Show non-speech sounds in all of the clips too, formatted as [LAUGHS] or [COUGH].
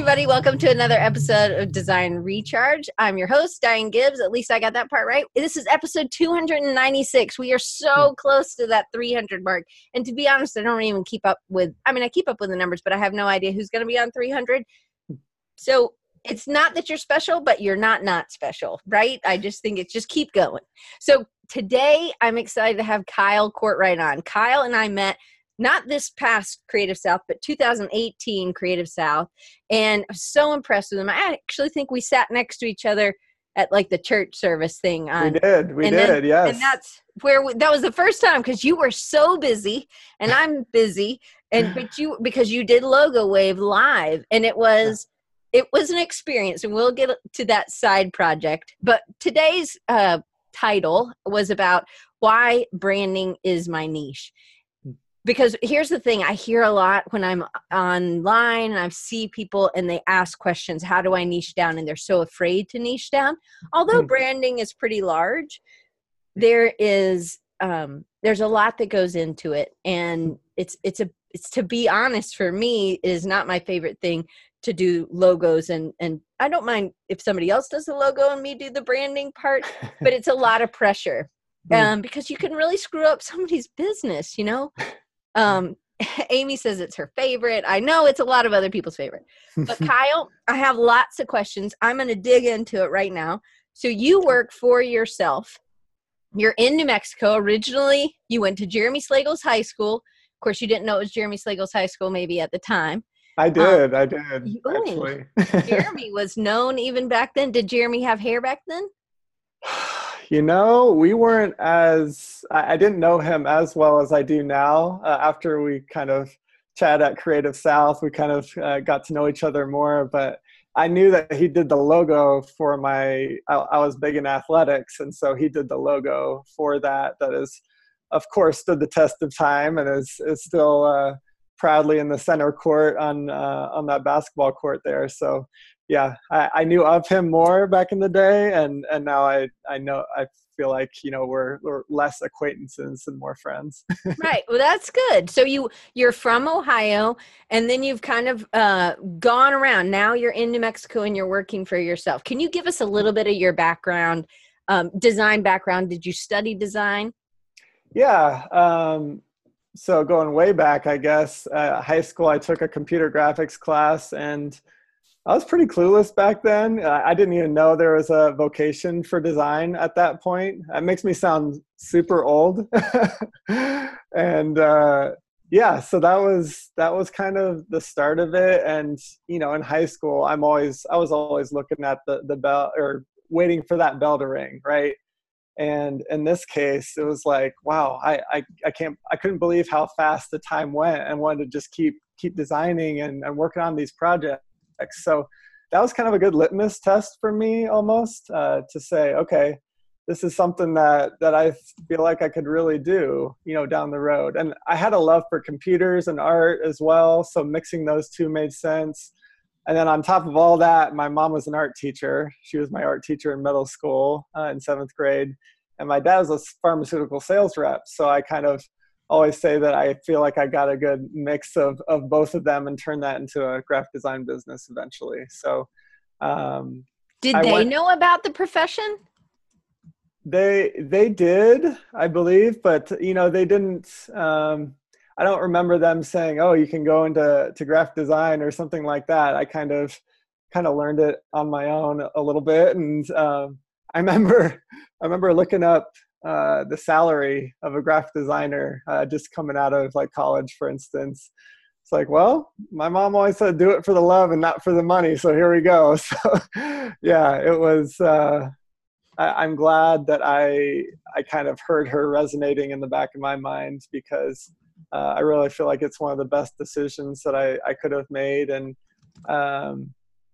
everybody. Welcome to another episode of Design Recharge. I'm your host, Diane Gibbs. At least I got that part right. This is episode 296. We are so hmm. close to that 300 mark. And to be honest, I don't even keep up with, I mean, I keep up with the numbers, but I have no idea who's going to be on 300. So it's not that you're special, but you're not not special, right? I just think it's just keep going. So today I'm excited to have Kyle Courtright on. Kyle and I met not this past Creative South, but 2018 Creative South, and I'm so impressed with them. I actually think we sat next to each other at like the church service thing. On, we did, we did, then, yes. And that's where we, that was the first time because you were so busy, and I'm busy, and [LAUGHS] but you because you did Logo Wave live, and it was. It was an experience, and we'll get to that side project. But today's uh, title was about why branding is my niche because here's the thing i hear a lot when i'm online and i see people and they ask questions how do i niche down and they're so afraid to niche down although mm. branding is pretty large there is um there's a lot that goes into it and it's it's a it's to be honest for me is not my favorite thing to do logos and and i don't mind if somebody else does the logo and me do the branding part but it's a [LAUGHS] lot of pressure mm. um because you can really screw up somebody's business you know um, [LAUGHS] Amy says it's her favorite. I know it's a lot of other people's favorite. But [LAUGHS] Kyle, I have lots of questions. I'm going to dig into it right now. So you work for yourself. You're in New Mexico. Originally, you went to Jeremy Slagle's high school. Of course, you didn't know it was Jeremy Slagle's high school maybe at the time. I um, did. Um, I did. Actually. [LAUGHS] Jeremy was known even back then. Did Jeremy have hair back then? [SIGHS] You know, we weren't as, I, I didn't know him as well as I do now. Uh, after we kind of chat at Creative South, we kind of uh, got to know each other more. But I knew that he did the logo for my, I, I was big in athletics. And so he did the logo for that. That is, of course, stood the test of time and is, is still uh, proudly in the center court on, uh, on that basketball court there. So yeah, I, I, knew of him more back in the day, and and now I I know I feel like you know we're we're less acquaintances and more friends. [LAUGHS] right. Well, that's good. So you you're from Ohio, and then you've kind of uh, gone around. Now you're in New Mexico, and you're working for yourself. Can you give us a little bit of your background, um, design background? Did you study design? Yeah. Um, so going way back, I guess uh, high school, I took a computer graphics class and I was pretty clueless back then. I didn't even know there was a vocation for design at that point. That makes me sound super old. [LAUGHS] and uh, yeah, so that was that was kind of the start of it. And you know, in high school, I'm always I was always looking at the the bell or waiting for that bell to ring, right? And in this case, it was like, wow, I I, I can't I couldn't believe how fast the time went, and wanted to just keep keep designing and, and working on these projects so that was kind of a good litmus test for me almost uh, to say, okay, this is something that that I feel like I could really do, you know, down the road. And I had a love for computers and art as well, so mixing those two made sense. And then on top of all that, my mom was an art teacher. She was my art teacher in middle school uh, in seventh grade, and my dad was a pharmaceutical sales rep. So I kind of always say that I feel like I got a good mix of, of both of them and turn that into a graphic design business eventually. So, um, did I they went, know about the profession? They they did, I believe, but you know they didn't. Um, I don't remember them saying, "Oh, you can go into to graphic design" or something like that. I kind of kind of learned it on my own a little bit, and um, I remember [LAUGHS] I remember looking up uh, the salary of a graphic designer uh, just coming out of like college, for instance. It's like, well, my mom always said do it for the love and not for the money. So here we go. [LAUGHS] So yeah, it was. Uh, I, am glad that I I kind of heard her resonating in the back of my mind because uh, I really feel like it's one of the best decisions that I, I could have made and um,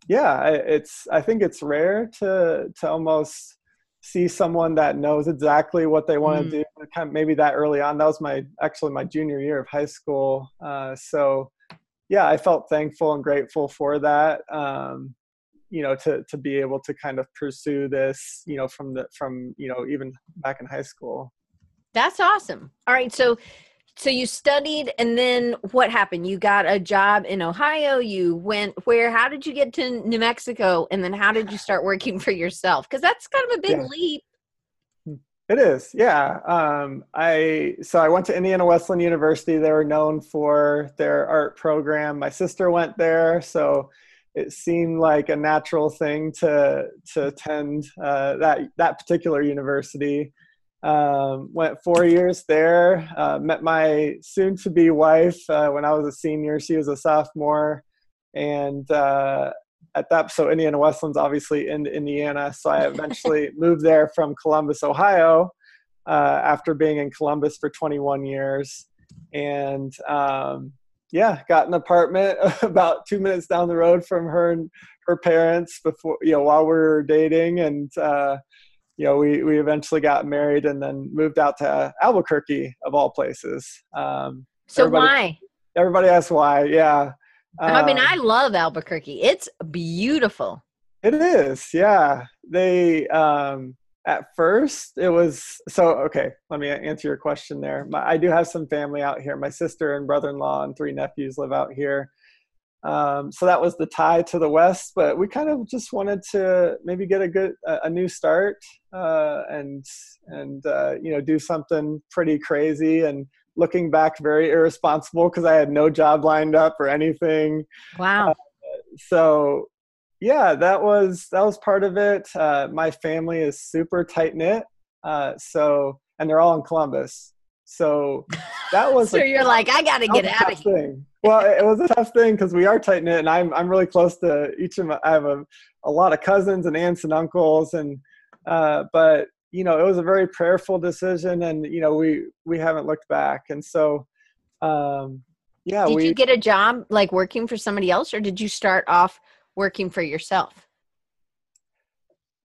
yeah it's I think it's rare to to almost see someone that knows exactly what they want to mm. do kind of maybe that early on that was my actually my junior year of high school uh, so yeah i felt thankful and grateful for that um, you know to to be able to kind of pursue this you know from the from you know even back in high school that's awesome all right so so you studied and then what happened you got a job in ohio you went where how did you get to new mexico and then how did you start working for yourself because that's kind of a big Yeah. leap It is, yeah. Um, I so I went to Indiana Wesleyan University. They were known for their art program. My sister went there, so it seemed like a natural thing to to attend uh, that that particular university. Um, went four years there. Uh, met my soon-to-be wife uh, when I was a senior. She was a sophomore, and uh, at that so indiana wesleyan's obviously in indiana so i eventually [LAUGHS] moved there from columbus ohio uh, after being in columbus for 21 years and um, yeah got an apartment [LAUGHS] about two minutes down the road from her and her parents before you know while we were dating and uh, you know we, we eventually got married and then moved out to albuquerque of all places um, so Everybody- why everybody asks why yeah i mean Um, i love albuquerque it's beautiful It is, yeah. They um at first it was so okay, let me answer your question there. My, I do have some family out here. My sister and brother-in-law and three nephews live out here. Um, so that was the tie to the west, but we kind of just wanted to maybe get a good a, a new start uh, and and uh, you know do something pretty crazy and looking back very irresponsible because I had no job lined up or anything. Wow. So yeah that was that was part of it. Uh, my family is super tight knit uh, so and they're all in columbus so [LAUGHS] that was so a- you're like i gotta get out of tough here. thing. well it was a tough thing because we are tight knit and i'm i'm really close to each of my i have a, a lot of cousins and aunts and uncles and uh, but you know it was a very prayerful decision and you know we we haven't looked back. And so um yeah did we you get a job like working for somebody else or did you start off working for yourself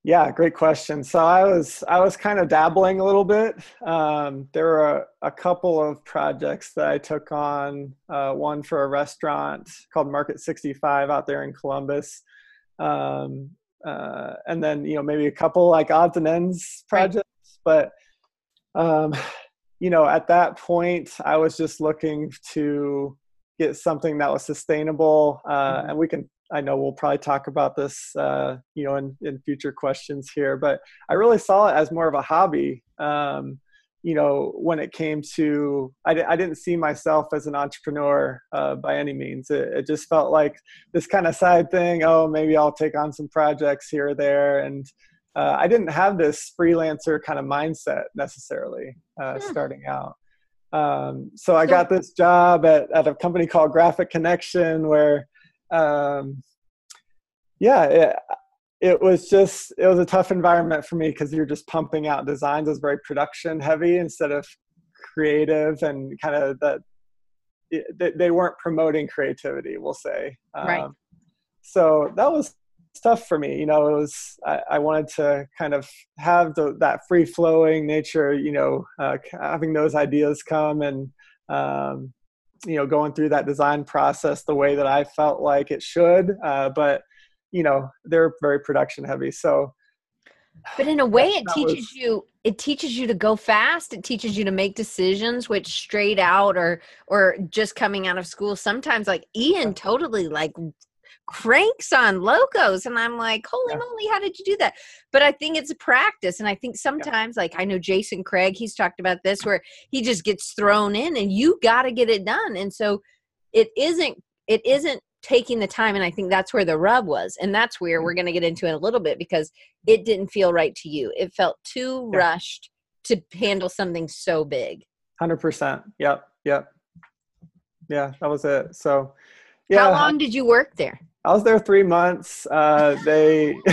Yeah, great question. So I was I was kind of dabbling a little bit. Um, there were a, a couple of projects that I took on. Uh, one for a restaurant called Market 65 out there in Columbus, um, uh, and then you know maybe a couple like odds and ends Right. projects. But um, you know at that point I was just looking to get something that was sustainable, uh, and we can I know we'll probably talk about this, uh, you know, in, in future questions here, but I really saw it as more of a hobby. Um, you know, when it came to, I, I didn't see myself as an entrepreneur uh, by any means. It, it just felt like this kind of side thing. Oh, maybe I'll take on some projects here or there. And uh, I didn't have this freelancer kind of mindset necessarily uh, Hmm. starting out. Um, so I got this job at, at a company called Graphic Connection where um, yeah, it, it was just it was a tough environment for me because you're just pumping out designs. It was very production heavy instead of creative and kind of that they, weren't promoting creativity. We'll say Right. Um, so that was tough for me. You know, it was I, I wanted to kind of have the, that free flowing nature. You know, uh, having those ideas come and um, you know going through that design process the way that I felt like it should. Uh, but you know, they're very production heavy. So But in a way, it teaches was- you. It teaches you to go fast. It teaches you to make decisions, which straight out or or just coming out of school. Sometimes, like Ian, totally like cranks on logos, and I'm like, holy Yeah. moly, how did you do that? But I think it's a practice, and I think sometimes, like I know Jason Craig, he's talked about this, where he just gets thrown in, and you got to get it done. And so, it isn't. It isn't taking the time and i think that's where the rub was and that's where mm. we're going to get into it a little bit because it didn't feel right to you. It felt too Yeah. rushed to handle something so big. hundred percent. Yep. Yep. Yeah, that was it. So yeah, How long did you work there? I was there three months. Uh, they [LAUGHS]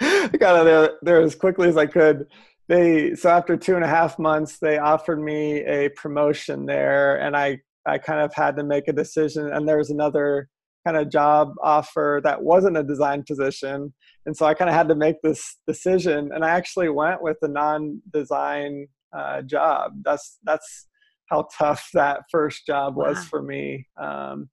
I got out of there, there as quickly as I could. They so after two and a half months, they offered me a promotion there, and I I kind of had to make a decision. And there was another kind of job offer that wasn't a design position, and so I kind of had to make this decision. And I actually went with the non-design uh, job. That's that's how tough that first job was Wow. for me. Um,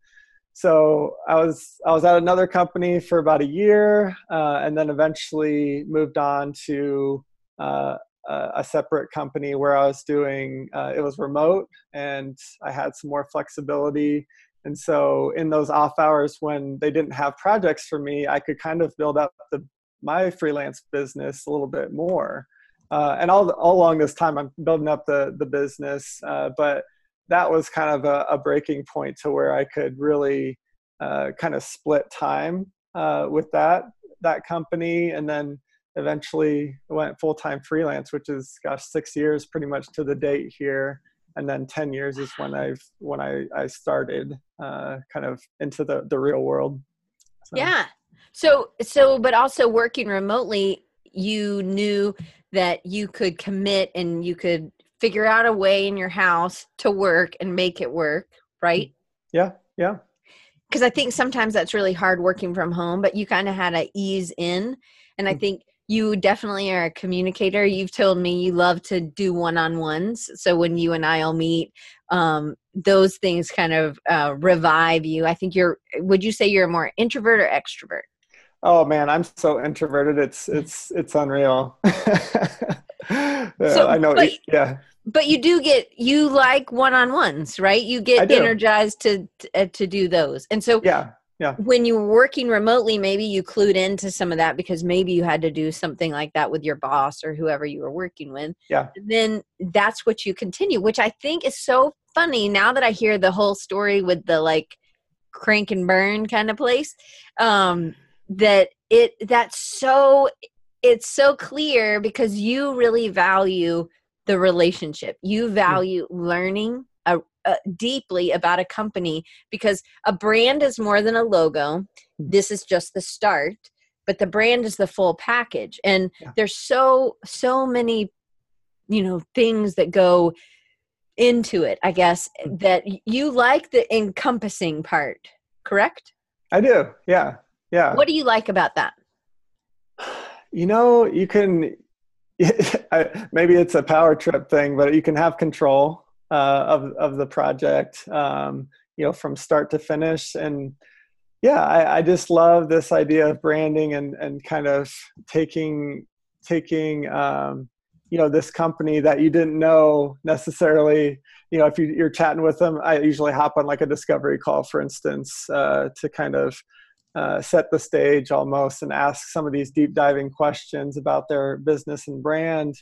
so I was I was at another company for about a year, uh, and then eventually moved on to uh, a separate company where I was doing uh, it was remote and I had some more flexibility. And so in those off hours when they didn't have projects for me, I could kind of build up the my freelance business a little bit more. Uh, and all, all along this time, I'm building up the the business, uh, but that was kind of a, a, breaking point to where I could really uh, kind of split time uh, with that that company, and then eventually went full time freelance, which is gosh six years pretty much to the date here, and then ten years is when I've when I I started uh, kind of into the the real world. So. Yeah. So so, but also working remotely, you knew that you could commit and you could figure out a way in your house to work and make it work, right? Yeah. Yeah because I think sometimes that's really hard working from home, but you kind of had to ease in. And I mm. think you definitely are a communicator. You've told me you love to do one on ones. So when you and I'll meet, um, those things kind of uh, revive you. I think you're, would you say you're a more introvert or extrovert? Oh man, I'm so introverted. It's, it's, it's unreal. [LAUGHS] yeah, so, I know. But, yeah. but you do get you like one-on-ones right? You get energized to to, uh, do those. And so yeah yeah. when you were working remotely maybe you clued into some of that because maybe you had to do something like that with your boss or whoever you were working with. Yeah. And then that's what you continue which i think is so funny now that i hear the whole story with the like crank and burn kind of place. Um that it that's so it's so clear because you really value the relationship. You hmm. value learning a, a, deeply about a company because a brand is more than a logo. Hmm. This is just the start, but the brand is the full package. And yeah. there's so so many you know things that go into it, I guess, hmm. that you like the encompassing part, correct? I do. Yeah. Yeah. What do you like about that? You know, you can [LAUGHS] maybe it's a power trip thing, but you can have control uh, of of the project, um, you know, from start to finish. And yeah, I, I, just love this idea of branding and and kind of taking taking um, you know this company that you didn't know necessarily. You know, if you, are chatting with them, I usually hop on like a discovery call, for instance, uh, to kind of uh, set the stage almost and ask some of these deep diving questions about their business and brand.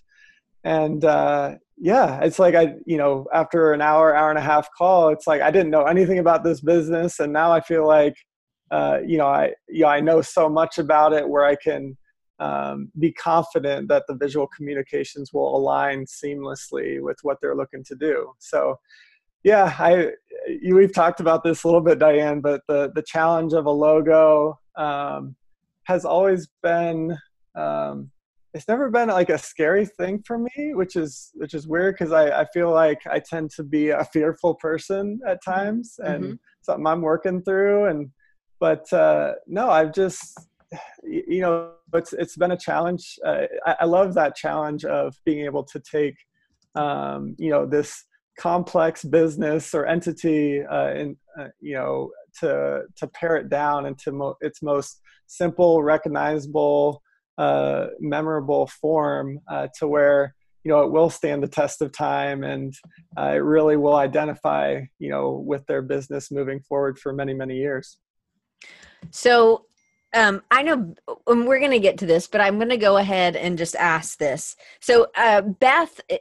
And uh, yeah it's like i you know after an hour hour and a half call it's like i didn't know anything about this business. And now i feel like uh, you know i you know, i know so much about it where i can um, be confident that the visual communications will align seamlessly with what they're looking to do. So yeah, I you, we've talked about this a little bit, Diane, but the the challenge of a logo um, has always been. Um, it's never been like a scary thing for me, which is which is weird because I, I feel like I tend to be a fearful person at mm-hmm. times and mm-hmm. something I'm working through. And but uh, no, I've just you know it's it's been a challenge. Uh, I, I love that challenge of being able to take um, you know this complex business or entity uh, in, uh, you know to to pare it down into mo- its most simple recognizable uh, memorable form uh, to where you know it will stand the test of time and uh, it really will identify you know with their business moving forward for many many years. So um, I know um, we're going to get to this, but I'm going to go ahead and just ask this. So uh, Beth eh,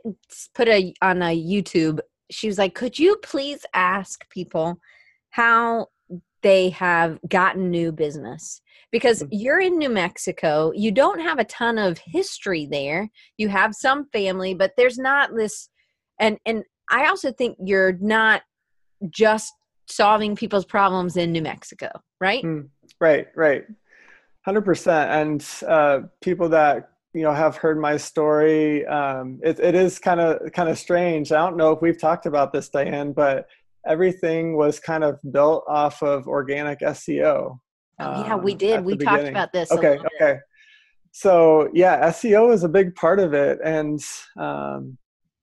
put a on a YouTube. She was like, "Could you please ask people how they have gotten new business?" Because mm. you're in New Mexico, you don't have a ton of history there. You have some family, but there's not this. And and I also think you're not just solving people's problems in New Mexico, right? Mm, right, right. 100% and uh, people that you know have heard my story um, it, it is kind of kind of strange. I don't know if we've talked about this diane but everything was kind of built off of organic seo oh, yeah we um, did we talked about this okay okay. So yeah seo is a big part of it. And um,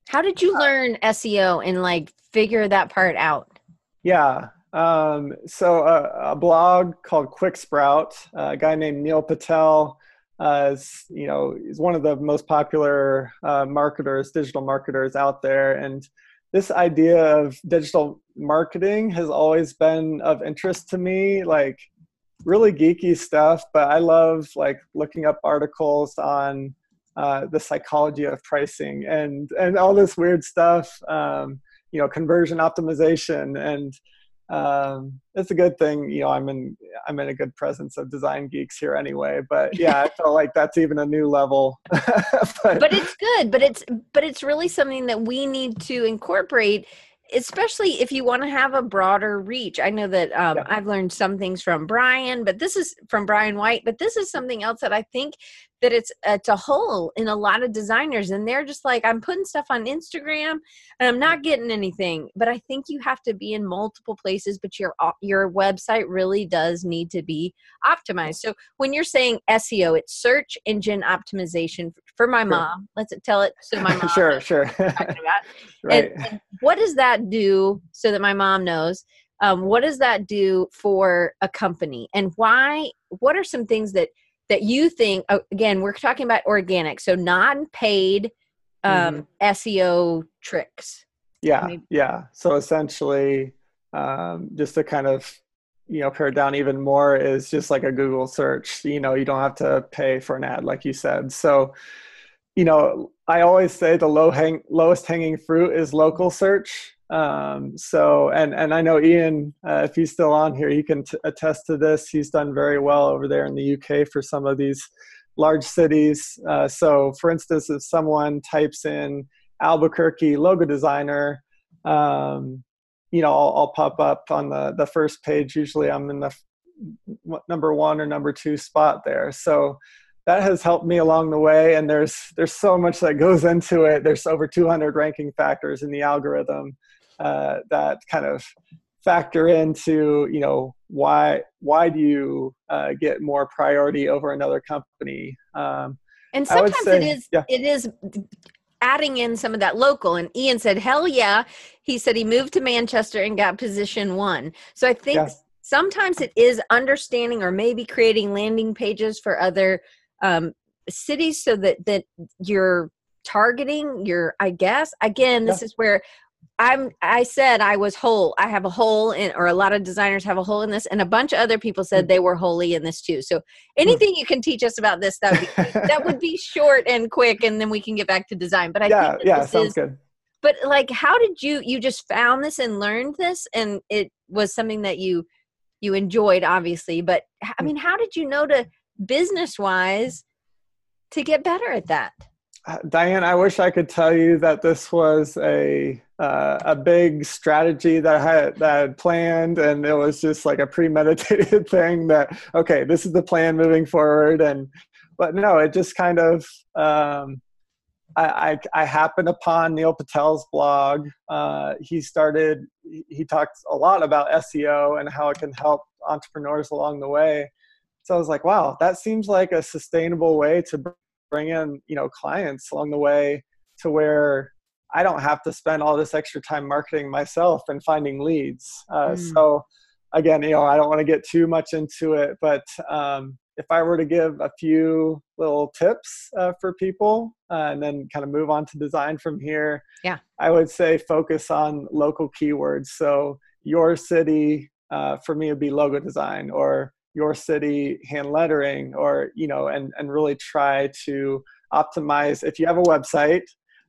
how did you learn seo and like figure that part out? Yeah um, so a, a, blog called Quick Sprout, a guy named Neil Patel uh, is, you know, is one of the most popular uh, marketers, digital marketers out there. And this idea of digital marketing has always been of interest to me, like really geeky stuff. But I love like looking up articles on uh, the psychology of pricing and and all this weird stuff. Um, you know, conversion optimization and um, it's a good thing, you know, I'm in I'm in a good presence of design geeks here anyway. But yeah, I felt like that's even a new level. [LAUGHS] but, but it's good. But it's but it's really something that we need to incorporate especially if you want to have a broader reach. I know that um, yeah. I've learned some things from Brian, but this is from Brian White, but this is something else that I think that it's it's a hole in a lot of designers and they're just like i'm putting stuff on instagram and i'm not getting anything. But i think you have to be in multiple places but your uh, your website really does need to be optimized. So when you're saying seo it's search engine optimization for my sure. mom. Let's tell it so my mom sure sure. [LAUGHS] Right. And, and what does that do so that my mom knows? Um, what does that do for a company? And why what are some things that that you think oh, again we're talking about organic so non-paid um, mm-hmm. seo tricks yeah Maybe. yeah so essentially um, just to kind of you know pare down even more is just like a google search you know you don't have to pay for an ad like you said so you know i always say the low hang lowest hanging fruit is local search um, so, and and I know Ian, uh, if he's still on here, he can t- attest to this. He's done very well over there in the UK for some of these large cities. Uh, so, for instance, if someone types in Albuquerque logo designer, um, you know, I'll, I'll, pop up on the the first page. Usually, I'm in the f- number one or number two spot there. So that has helped me along the way and there's there's so much that goes [LAUGHS] into it there's over 200 ranking factors in the algorithm uh, that kind of factor into you know why why do you uh, get more priority over another company um, and sometimes say, it is yeah. it is adding in some of that local and ian said hell yeah he said he moved to manchester and got position one so i think yeah. sometimes it is understanding or maybe creating landing pages for other um, cities so that that you're targeting your i guess again this yeah. is where I'm I said I was whole. I have a hole in or a lot of designers have a hole in this and a bunch of other people said hmm. they were wholly in this too. So hmm. anything you can teach us about this that would be, [LAUGHS] that would be short and quick and then we can get back to design. But I yeah, yeah, sounds is, good. But like how did you you just found this and learned this and it was something that you you enjoyed obviously, but I hmm. mean how did you know to business wise to get better at that? Uh, Diane, I wish I could tell you that this was a uh, a big strategy that I had that I had planned, and it was just like a premeditated [LAUGHS] thing. That okay, this is the plan moving forward, and but no, it just kind of um, I, I, I happened upon Neil Patel's blog. Uh, he started he talks a lot about SEO and how it can help entrepreneurs along the way. So I was like, wow, that seems like a sustainable way to bring in you know clients along the way to where I don't have to spend all this extra time marketing myself and finding leads. Uh, mm. So again, you know, I don't want to get too much into it, but um, if I were to give a few little tips uh, for people uh, and then kind of move on to design from here, yeah, I would say focus on local keywords. So your city uh, for me would be logo design or your city hand lettering or you know and and really try to optimize. If you have a website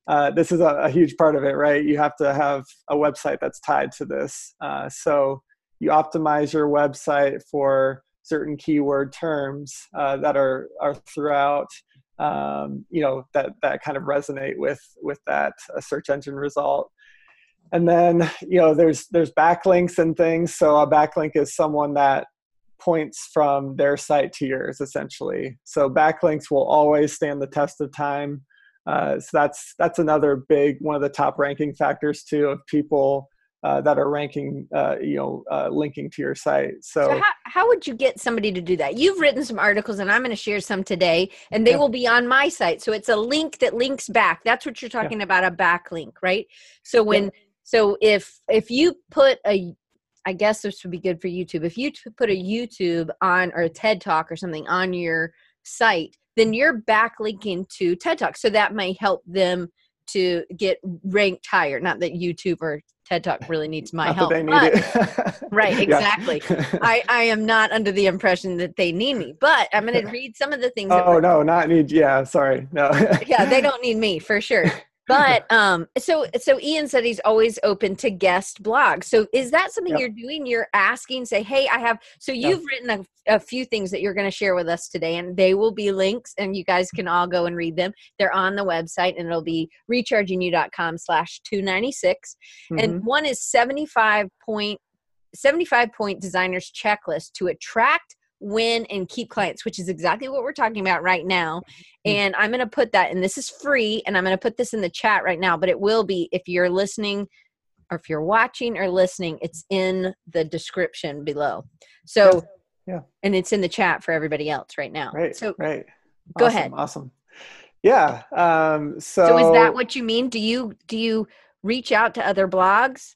uh, this is a, a, huge part of it right? You have to have a website that's tied to this. Uh, so you optimize your website for certain keyword terms uh, that are are throughout um, you know that that kind of resonate with with that uh, search engine result. And then you know there's there's backlinks and things. So a backlink is someone that points from their site to yours essentially. So backlinks will always stand the test of time. Uh, so that's that's another big one of the top ranking factors too of people uh, that are ranking uh, you know uh, linking to your site. So, so how, how, would you get somebody to do that? You've written some articles and i'm going to share some today and they yeah. will be on my site. So it's a link that links back. That's what you're talking yeah. about a backlink right? So when yeah. so if if you put a I guess this would be good for YouTube. If you put a YouTube on or a TED talk or something on your site, then you're backlinking to TED Talk. So that may help them to get ranked higher. Not that YouTube or TED Talk really needs my help. need but, [LAUGHS] right, exactly. [LAUGHS] I, I am not under the impression that they need me, but I'm going [LAUGHS] to read some of the things. oh no, not need. Yeah, sorry, no. yeah, they don't need me for sure but [LAUGHS] um so so ian said he's always open to guest blogs so is that something yep. you're doing you're asking say hey i have so you've yep. written a, a, few things that you're going to share with us today and they will be links and you guys can all go and read them they're on the website and it'll be rechargingyou.com slash 296 mm-hmm. and one is 75 point 75 point designers checklist to attract win and keep clients, which is exactly what we're talking about right now. Mm-hmm. And I'm going to put that, and this is free, and I'm going to put this in the chat right now, but it will be if you're listening or if you're watching or listening, it's in the description below. So, yeah. And it's in the chat for everybody else right now. Right. So, right. Go awesome, ahead. Awesome. Yeah. Um, so, so is that what you mean? Do you, do you reach out to other blogs?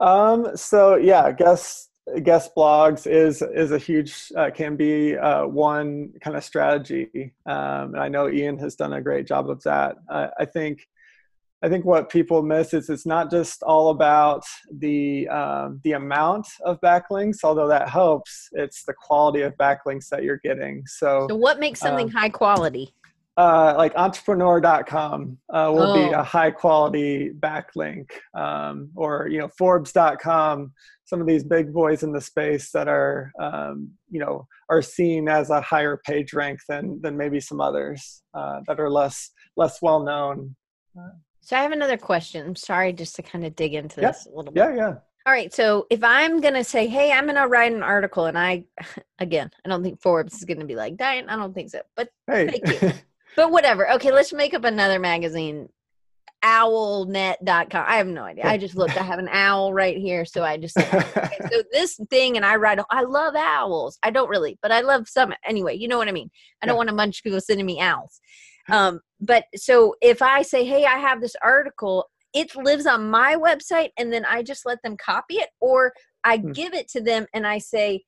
Um, so yeah, I guess guest blogs is is a huge uh, can be uh, one kind of strategy. Um, and i know ian has done a great job of that. Uh, i think i think what people miss is it's not just all about the um, the amount of backlinks although that helps it's the quality of backlinks that you're getting. So, so what makes something um, high quality? uh, like entrepreneur.com uh, will oh. be a high quality backlink. Um, or you know forbes.com some of these big boys in the space that are um, you know are seen as a higher page rank than than maybe some others uh, that are less less well known so i have another question. I'm sorry just to kind of dig into yeah. this a little bit. yeah. Yeah all right so if i'm going to say hey i'm going to write an article and i [LAUGHS] again i don't think forbes is going to be like diane i don't think so but hey. thank you. [LAUGHS] But whatever. Okay let's make up another magazine owlnet.com. I have no idea. I just looked. I have an owl right here. So I just, [LAUGHS] okay, so this thing, and I write, I love owls. I don't really, but I love some. Anyway, you know what I mean? I don't want a bunch of people sending me owls. Um, but so if I say, hey, I have this article, it lives on my website and then I just let them copy it, or I hmm. give it to them and I say,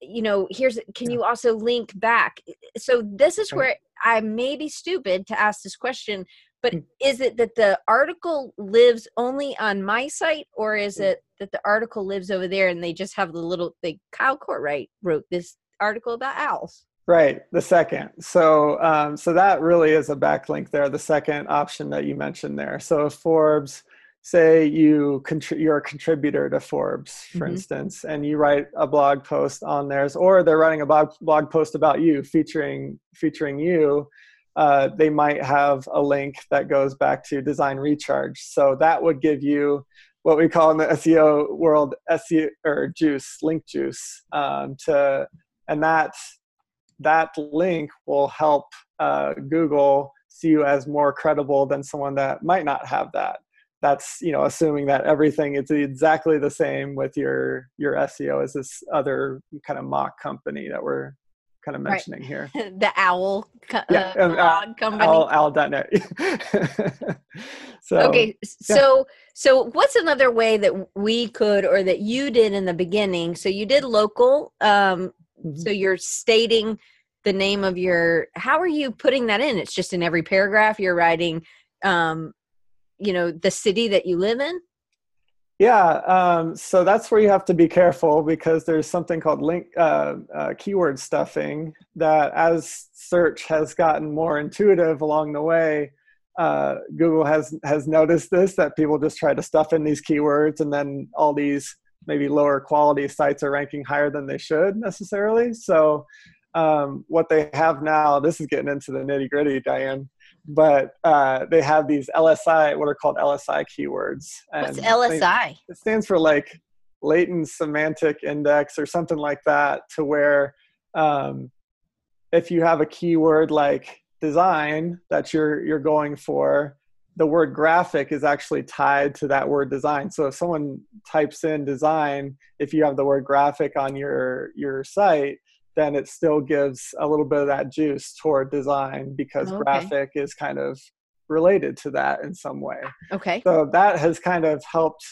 you know here's can you also link back so this is where i may be stupid to ask this question but hmm. is it that the article lives only on my site, or is hmm. it that the article lives over there and they just have the little thing? Kyle Courtright wrote this article about owls. Right, the second. So, um, so that really is a backlink there. The second option that you mentioned there. So, if Forbes, say you contri- you're a contributor to Forbes, for mm-hmm. instance, and you write a blog post on theirs, or they're writing a blog blog post about you, featuring featuring you uh, they might have a link that goes back to design recharge. So that would give you what we call in the SEO world SEO or juice, link juice. Um, to and that that link will help uh, Google see you as more credible than someone that might not have that. That's you know assuming that everything is exactly the same with your your SEO as this other kind of mock company that we're kind of mentioning right. here. [LAUGHS] the owl co- yeah, uh, blog company. Owl, owl.net. [LAUGHS] so okay, so so what's another way that we could or that you did in the beginning? So you did local. Um, mm-hmm. So you're stating the name of your. How are you putting that in? It's just in every paragraph you're writing. Um, you know the city that you live in yeah, um, so that's where you have to be careful because there's something called link uh, uh, keyword stuffing that, as search has gotten more intuitive along the way, uh, Google has has noticed this that people just try to stuff in these keywords, and then all these maybe lower quality sites are ranking higher than they should necessarily. So, um, what they have now, this is getting into the nitty gritty, Diane but uh, they have these LSI, what are called LSI keywords. And What's LSI? It stands for like latent semantic index or something like that, to where um, if you have a keyword like design that you're you're going for, the word graphic is actually tied to that word design. So if someone types in design, if you have the word graphic on your your site, then it still gives a little bit of that juice toward design because okay. graphic is kind of related to that in some way. Okay. So that has kind of helped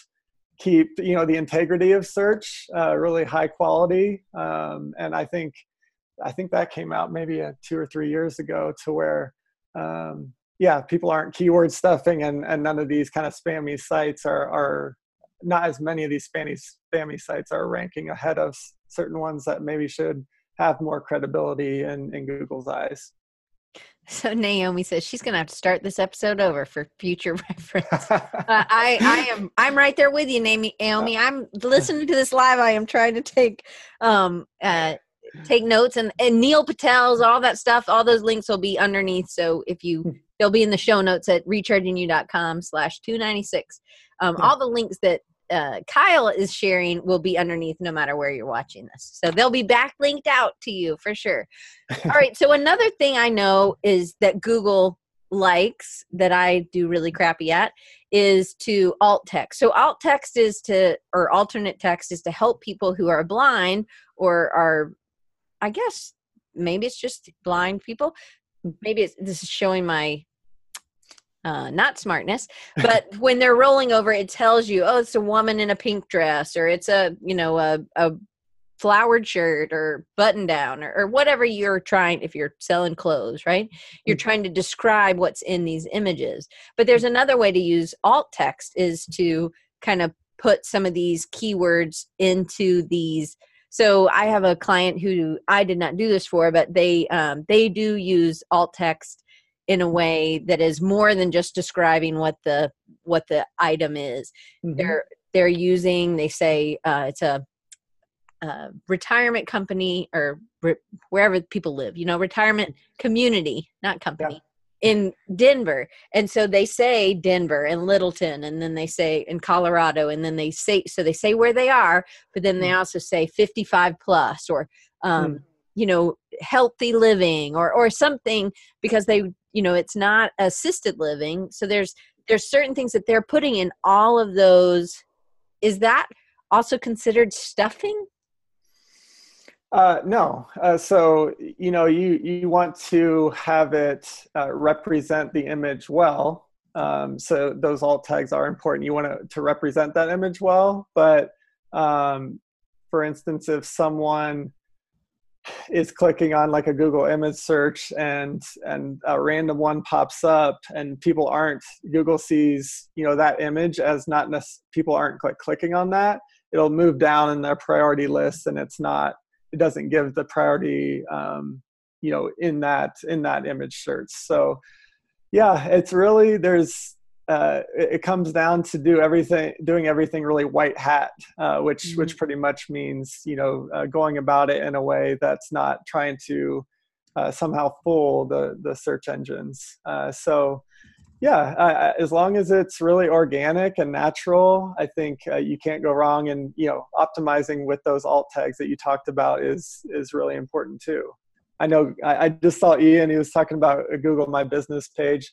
keep you know the integrity of search uh, really high quality, um, and I think I think that came out maybe a, two or three years ago to where, um, yeah, people aren't keyword stuffing and, and none of these kind of spammy sites are, are not as many of these spammy, spammy sites are ranking ahead of certain ones that maybe should have more credibility in, in Google's eyes. So Naomi says she's going to have to start this episode over for future [LAUGHS] reference. [LAUGHS] uh, I, I am, I'm right there with you, Naomi. Naomi, I'm listening to this live. I am trying to take, um, uh, take notes and, and Neil Patel's, all that stuff. All those links will be underneath. So if you, hmm. they'll be in the show notes at rechargingyou.com slash 296. Um, hmm. all the links that uh, Kyle is sharing will be underneath no matter where you're watching this. So they'll be back linked out to you for sure. [LAUGHS] All right. So another thing I know is that Google likes that I do really crappy at is to alt text. So alt text is to, or alternate text is to help people who are blind or are, I guess, maybe it's just blind people. Maybe it's, this is showing my uh, not smartness, but [LAUGHS] when they're rolling over, it tells you, oh, it's a woman in a pink dress, or it's a, you know, a, a flowered shirt or button down or, or whatever you're trying, if you're selling clothes, right? You're mm-hmm. trying to describe what's in these images. But there's another way to use alt text is to kind of put some of these keywords into these so i have a client who i did not do this for but they um, they do use alt text in a way that is more than just describing what the what the item is mm-hmm. they're they're using they say uh, it's a, retirement company or re- wherever people live you know retirement community not company yeah. in denver and so they say denver and littleton and then they say in colorado and then they say so they say where they are but then they mm. also say 55 plus or um, mm. you know healthy living or or something because they you know it's not assisted living so there's there's certain things that they're putting in all of those is that also considered stuffing uh, no. Uh, so you know you you want to have it uh, represent the image well. Um, so those alt tags are important. You want to, to represent that image well. But um, for instance, if someone is clicking on like a Google image search and and a random one pops up and people aren't Google sees you know that image as not nec- people aren't like clicking on that it'll move down in their priority list and it's not it doesn't give the priority um, you know in that in that image search. So yeah it's really there's uh, it, it, comes down to do everything, doing everything really white hat, uh, which mm-hmm. which pretty much means you know uh, going about it in a way that's not trying to uh, somehow fool the the search engines. Uh, so yeah, as long as it's really organic and natural, I think uh, you can't go wrong. And you know, optimizing with those alt tags that you talked about is is really important too. I know I, I just saw Ian; he was talking about a Google My Business page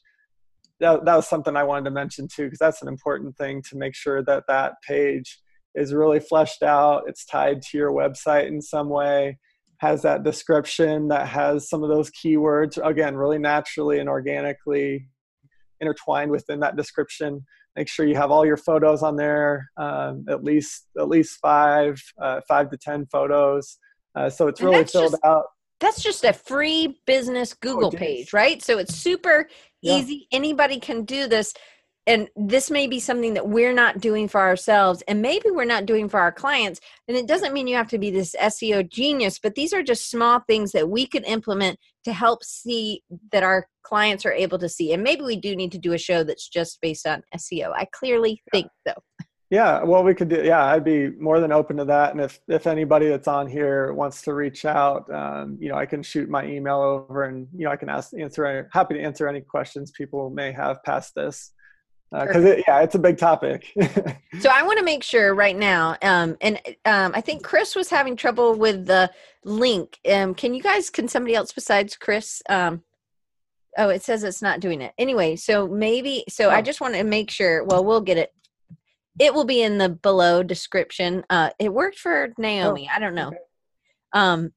that, that was something I wanted to mention too, because that's an important thing to make sure that that page is really fleshed out. It's tied to your website in some way, has that description that has some of those keywords, again, really naturally and organically intertwined within that description. Make sure you have all your photos on there, um, at least at least five, uh, five to ten photos. Uh, so it's really filled just, out. That's just a free business oh, Google oh, page, right? So it's super yeah. easy. Anybody can do this. And this may be something that we're not doing for ourselves, and maybe we're not doing for our clients. And it doesn't mean you have to be this SEO genius, but these are just small things that we could implement to help see that our clients are able to see. And maybe we do need to do a show that's just based on SEO. I clearly think so. Yeah, well, we could do. Yeah, I'd be more than open to that. And if if anybody that's on here wants to reach out, um, you know, I can shoot my email over, and you know, I can ask answer. Happy to answer any questions people may have past this, because uh, it, yeah, it's a big topic. [LAUGHS] so I want to make sure right now, um, and um, I think Chris was having trouble with the link. Um, can you guys? Can somebody else besides Chris? Um, oh, it says it's not doing it. Anyway, so maybe. So oh. I just want to make sure. Well, we'll get it it will be in the below description. Uh, it worked for Naomi. Oh, I don't know. Okay. Um,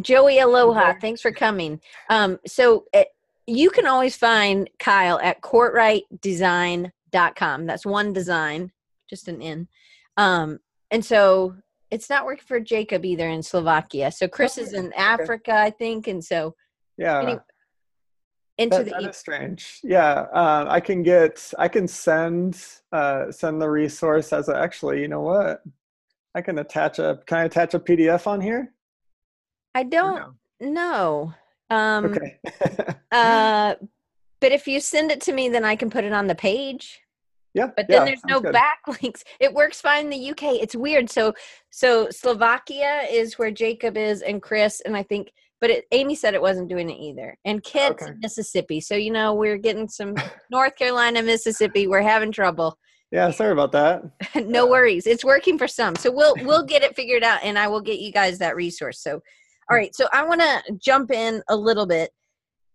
Joey Aloha, okay. thanks for coming. Um, so it, eh, you can always find Kyle at courtrightdesign.com. That's one design, just an in. Um, and so it's not working for Jacob either in Slovakia. So Chris is in Africa, I think, and so Yeah. Anyway, into That, the that e- is strange. Yeah, uh, I can get, I can send, uh, send the resource as a, actually, you know what? I can attach a, can I attach a PDF on here? I don't no? know. Um, Okay. [LAUGHS] uh, but if you send it to me, then I can put it on the page. yeah. But then yeah, there's no good. backlinks. It works fine in the UK. It's weird. So so Slovakia is where Jacob is and Chris and I think but it, Amy said it wasn't doing it either. And Kit's Okay. in Mississippi. So you know we're getting some [LAUGHS] North Carolina, Mississippi. We're having trouble. Yeah, sorry about that. [LAUGHS] no worries. It's working for some. So we'll we'll get it figured out and I will get you guys that resource. So all right, so I want to jump in a little bit.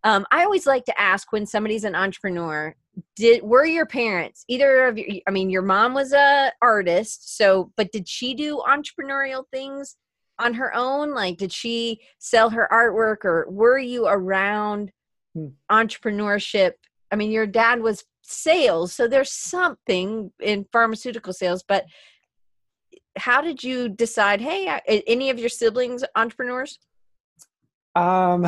Um, I always like to ask when somebody's an entrepreneur, did were your parents either of your I mean your mom was a artist, so but did she do entrepreneurial things on her own? Like did she sell her artwork or were you around Hmm. entrepreneurship? I mean your dad was sales, so there's something in pharmaceutical sales, but how did you decide hey I- any of your siblings entrepreneurs Um,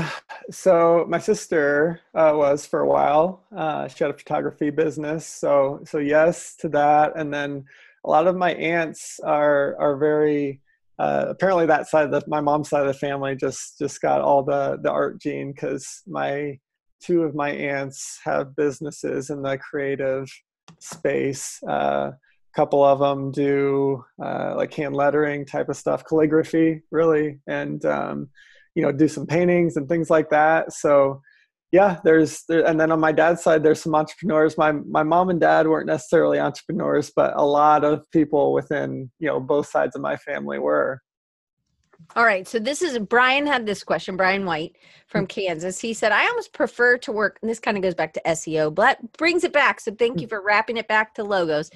so my sister uh, was for a while. Uh, she had a photography business, so so yes to that. And then a lot of my aunts are are very uh, apparently that side of the my mom's side of the family just just got all the the art gene because my two of my aunts have businesses in the creative space. Uh, a couple of them do uh, like hand lettering type of stuff, calligraphy, really, and um, you know do some paintings and things like that so yeah there's there, and then on my dad's side there's some entrepreneurs my my mom and dad weren't necessarily entrepreneurs but a lot of people within you know both sides of my family were All right. So this is Brian had this question, Brian White from mm. Kansas. He said, I almost prefer to work, and this kind of goes back to SEO, but brings it back. So thank you mm. for wrapping it back to logos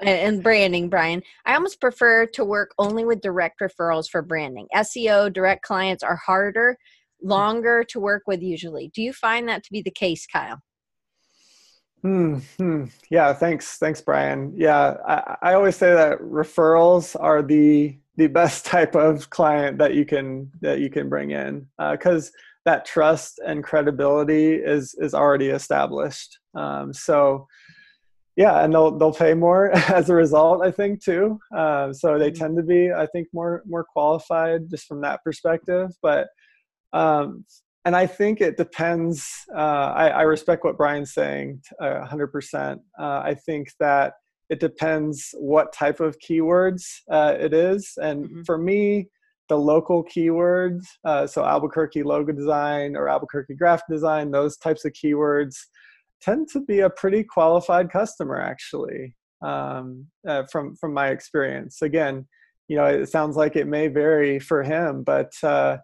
and, and branding, Brian. I almost prefer to work only with direct referrals for branding. SEO, direct clients are harder, longer to work with usually. Do you find that to be the case, Kyle? Hmm, hmm. Yeah, thanks, thanks, Brian. Yeah, I, I always say that referrals are the the best [LAUGHS] type of client that you can that you can bring in because that trust and credibility is is already established. Um, so, yeah, and they'll they'll pay more [LAUGHS] as a result. I think too. Um, so they tend to be, I think, more more qualified just from that perspective. But um, and I think it depends. Uh, I, I respect what Brian's saying, uh, 100%. Uh, I think that it depends what type of keywords uh, it is. And Mhm. for me, the local keywords, uh, so Albuquerque logo design or Albuquerque graphic design, those types of keywords tend to be a pretty qualified customer, actually, um, uh, from from my experience. Again, you know, it sounds like it may vary for him, but uh,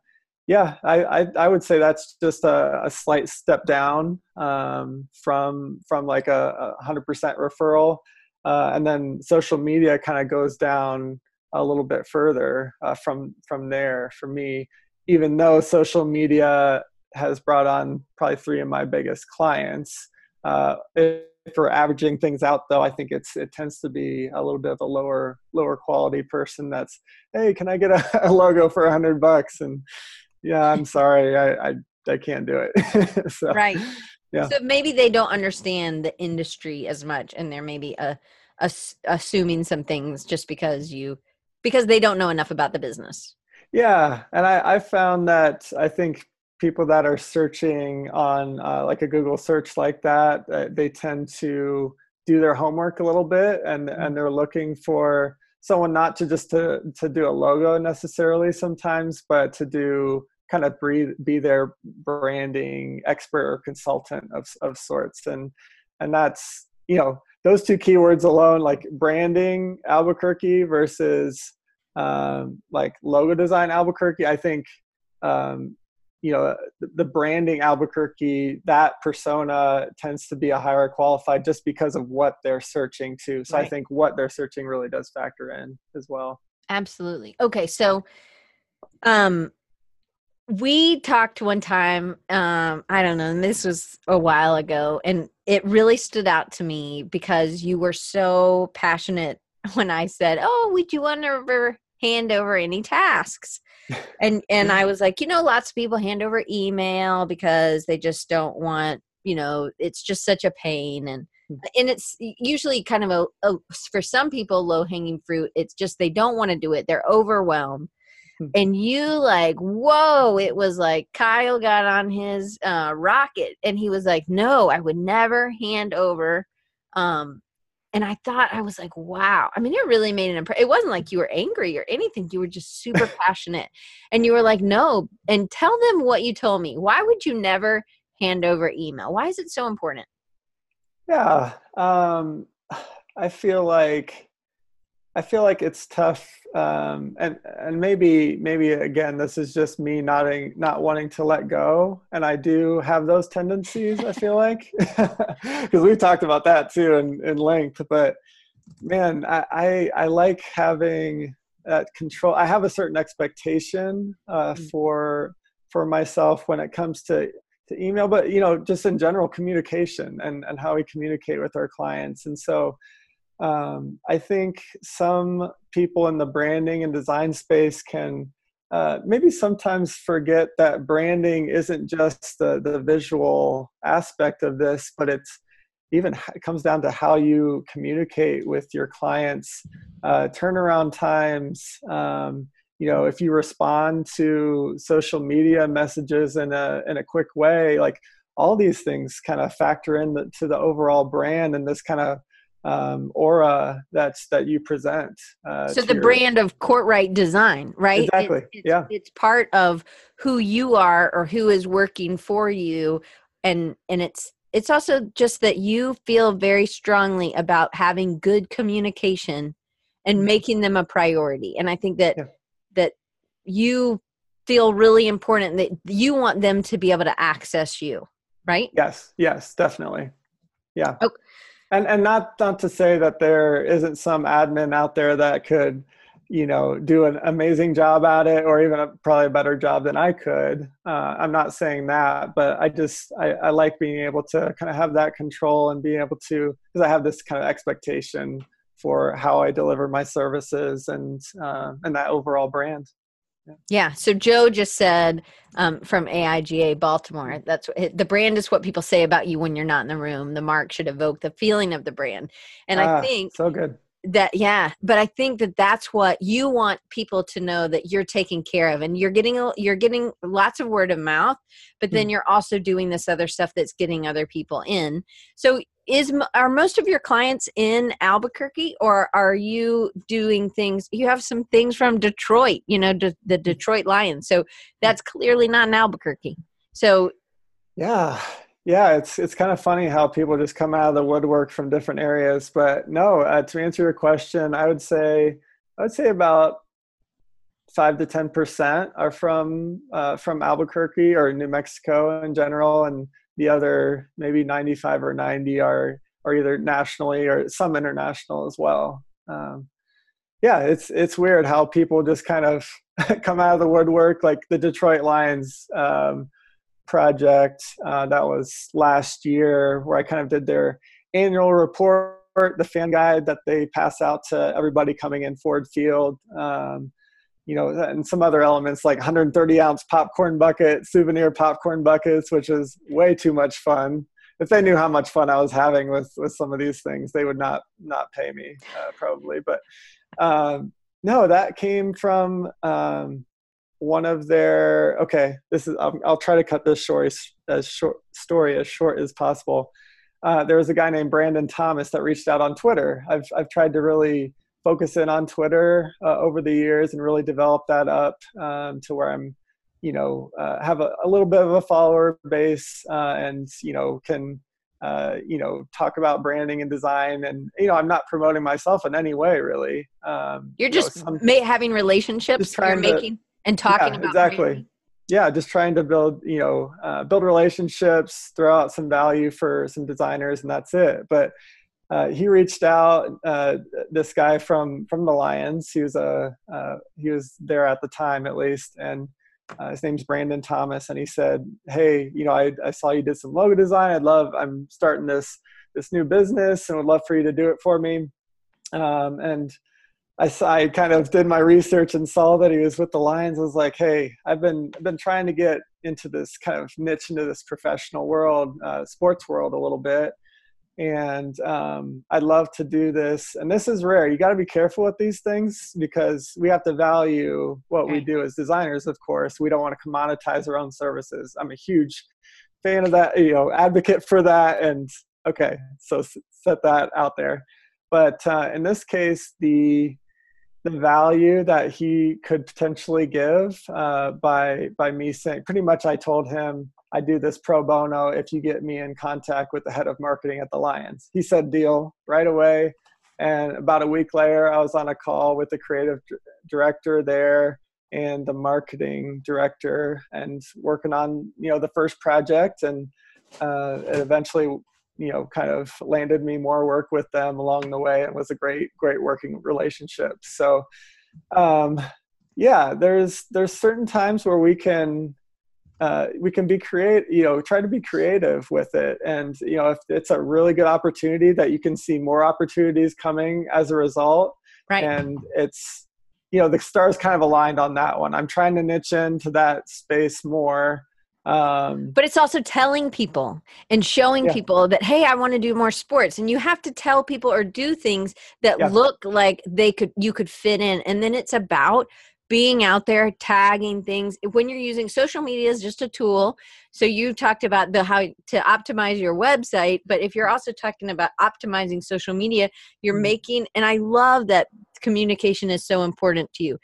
yeah, I, I, I would say that's just a, a slight step down um, from from like a, a hundred percent referral, uh, and then social media kind of goes down a little bit further uh, from from there for me. Even though social media has brought on probably three of my biggest clients, uh, if we're averaging things out though, I think it's it tends to be a little bit of a lower lower quality person that's hey, can I get a, [LAUGHS] a logo for a hundred bucks and yeah, I'm sorry, I, I, I can't do it. [LAUGHS] so, Right. Yeah. So maybe they don't understand the industry as much, and they're maybe uh, ass- assuming some things just because you because they don't know enough about the business. Yeah, and I, I found that I think people that are searching on uh, like a Google search like that, uh, they tend to do their homework a little bit, and and they're looking for someone not to just to to do a logo necessarily sometimes, but to do kind of be, be their branding expert or consultant of of sorts, and and that's you know those two keywords alone, like branding Albuquerque versus um, like logo design Albuquerque, I think um, you know the, the branding Albuquerque that persona tends to be a higher qualified just because of what they're searching to. So I think what they're searching really does factor in as well. Absolutely. Okay, so um we talked one time um I don't know, and this was a while ago and it really stood out to me because you were so passionate [LAUGHS] when I said, "Oh, would you want to ever hand over any tasks [LAUGHS] and and i was like you know lots of people hand over email because they just don't want you know it's just such a pain and hmm. and it's usually kind of a, a for some people low hanging fruit it's just they don't want to do it they're overwhelmed. [LAUGHS] and you like whoa it was like kyle got on his uh, rocket and he was like no i would never hand over um and I thought I was like, wow. I mean, it really made an impression. It wasn't like you were angry or anything. You were just super [LAUGHS] passionate, and you were like, no. And tell them what you told me. Why would you never hand over email? Why is it so important? Yeah, um, [SIGHS] I feel like I feel like it's tough, um, and and maybe maybe again, this is just me not not wanting to let go, and I do have those tendencies. I feel like [LAUGHS] because we've talked about that too in, in length. But man, I, I, I like having that control. I have a certain expectation uh, mm. for for myself when it comes to to email, but you know, just in general communication and and how we communicate with our clients, and so um, I think some people in the branding and design space can uh, maybe sometimes forget that branding isn't just the, the visual aspect of this, but it's even it comes down to how you communicate with your clients, uh, turnaround times. Um, you know, if you respond to social media messages in a in a quick way, like all these things kind of factor in the, to the overall brand and this kind of um, aura that's that you present. Uh, so the your... brand of Courtright Design, right? Exactly. It, it's, yeah. It's part of who you are or who is working for you, and and it's it's also just that you feel very strongly about having good communication and mm-hmm. making them a priority. And I think that yeah. that you feel really important that you want them to be able to access you, right? Yes. Yes. Definitely. Yeah. Okay and and not not to say that there isn't some admin out there that could you know do an amazing job at it or even a, probably a better job than i could. Uh, i'm not saying that but i just I, I like being able to kind of have that control and being able to because i have this kind of expectation for how i deliver my services and uh, and that overall brand yeah. yeah. So Joe just said um, from AIGA Baltimore, that's what, the brand is what people say about you when you're not in the room. The mark should evoke the feeling of the brand. And ah, I think so good that yeah but i think that that's what you want people to know that you're taking care of and you're getting you're getting lots of word of mouth but then mm. you're also doing this other stuff that's getting other people in so is are most of your clients in albuquerque or are you doing things you have some things from detroit you know the mm. detroit lions so that's clearly not in albuquerque so yeah yeah, it's it's kind of funny how people just come out of the woodwork from different areas. But no, uh, to answer your question, I would say I would say about five to ten percent are from uh, from Albuquerque or New Mexico in general, and the other maybe ninety five or ninety are are either nationally or some international as well. Um, yeah, it's it's weird how people just kind of [LAUGHS] come out of the woodwork, like the Detroit Lions. Um, project uh, that was last year where I kind of did their annual report, the fan guide that they pass out to everybody coming in Ford Field. Um, you know, and some other elements like 130 ounce popcorn bucket, souvenir popcorn buckets, which is way too much fun. If they knew how much fun I was having with with some of these things, they would not not pay me uh, probably. But um, no, that came from um, one of their okay this is um, i'll try to cut this story as short story as short as possible uh, there was a guy named brandon thomas that reached out on twitter i've, I've tried to really focus in on twitter uh, over the years and really develop that up um, to where i'm you know uh, have a, a, little bit of a follower base uh, and you know can uh, you know talk about branding and design and you know i'm not promoting myself in any way really. Um, you're just you know, ma- having relationships you're making and talking yeah, about exactly. branding. yeah just trying to build you know uh, build relationships throw out some value for some designers and that's it. But uh, he reached out uh, this guy from from the lions. He was a uh, he was there at the time at least. And uh, his name's brandon thomas. And he said hey you know I, I saw you did some logo design. I'd love i'm starting this this new business and would love for you to do it for me. Um, and I I kind of did my research and saw that he was with the Lions. I was like, hey, I've been I've been trying to get into this kind of niche into this professional world, uh, sports world a little bit, and um, I'd love to do this. And this is rare. You got to be careful with these things because we have to value what we do as designers. Of course, we don't want to commoditize our own services. I'm a huge fan of that. You know, advocate for that. And okay, so set that out there. But uh, in this case, the the value that he could potentially give uh, by by me saying pretty much I told him I do this pro bono if you get me in contact with the head of marketing at the Lions. He said deal right away. And about a week later, I was on a call with the creative director there and the marketing director and working on you know the first project and uh, it eventually you know kind of landed me more work with them along the way and was a great great working relationship so um yeah there's there's certain times where we can uh, we can be create you know try to be creative with it. And you know if it's a really good opportunity that you can see more opportunities coming as a result right. and it's you know the stars kind of aligned on that one. I'm trying to niche into that space more um, but it's also telling people and showing yeah. people that hey i want to do more sports. And you have to tell people or do things that yeah. look like they could you could fit in. And then it's about being out there tagging things when you're using social media is just a tool so you talked about the how to optimize your website but if you're also talking about optimizing social media you're mm-hmm. making and i love that communication is so important to you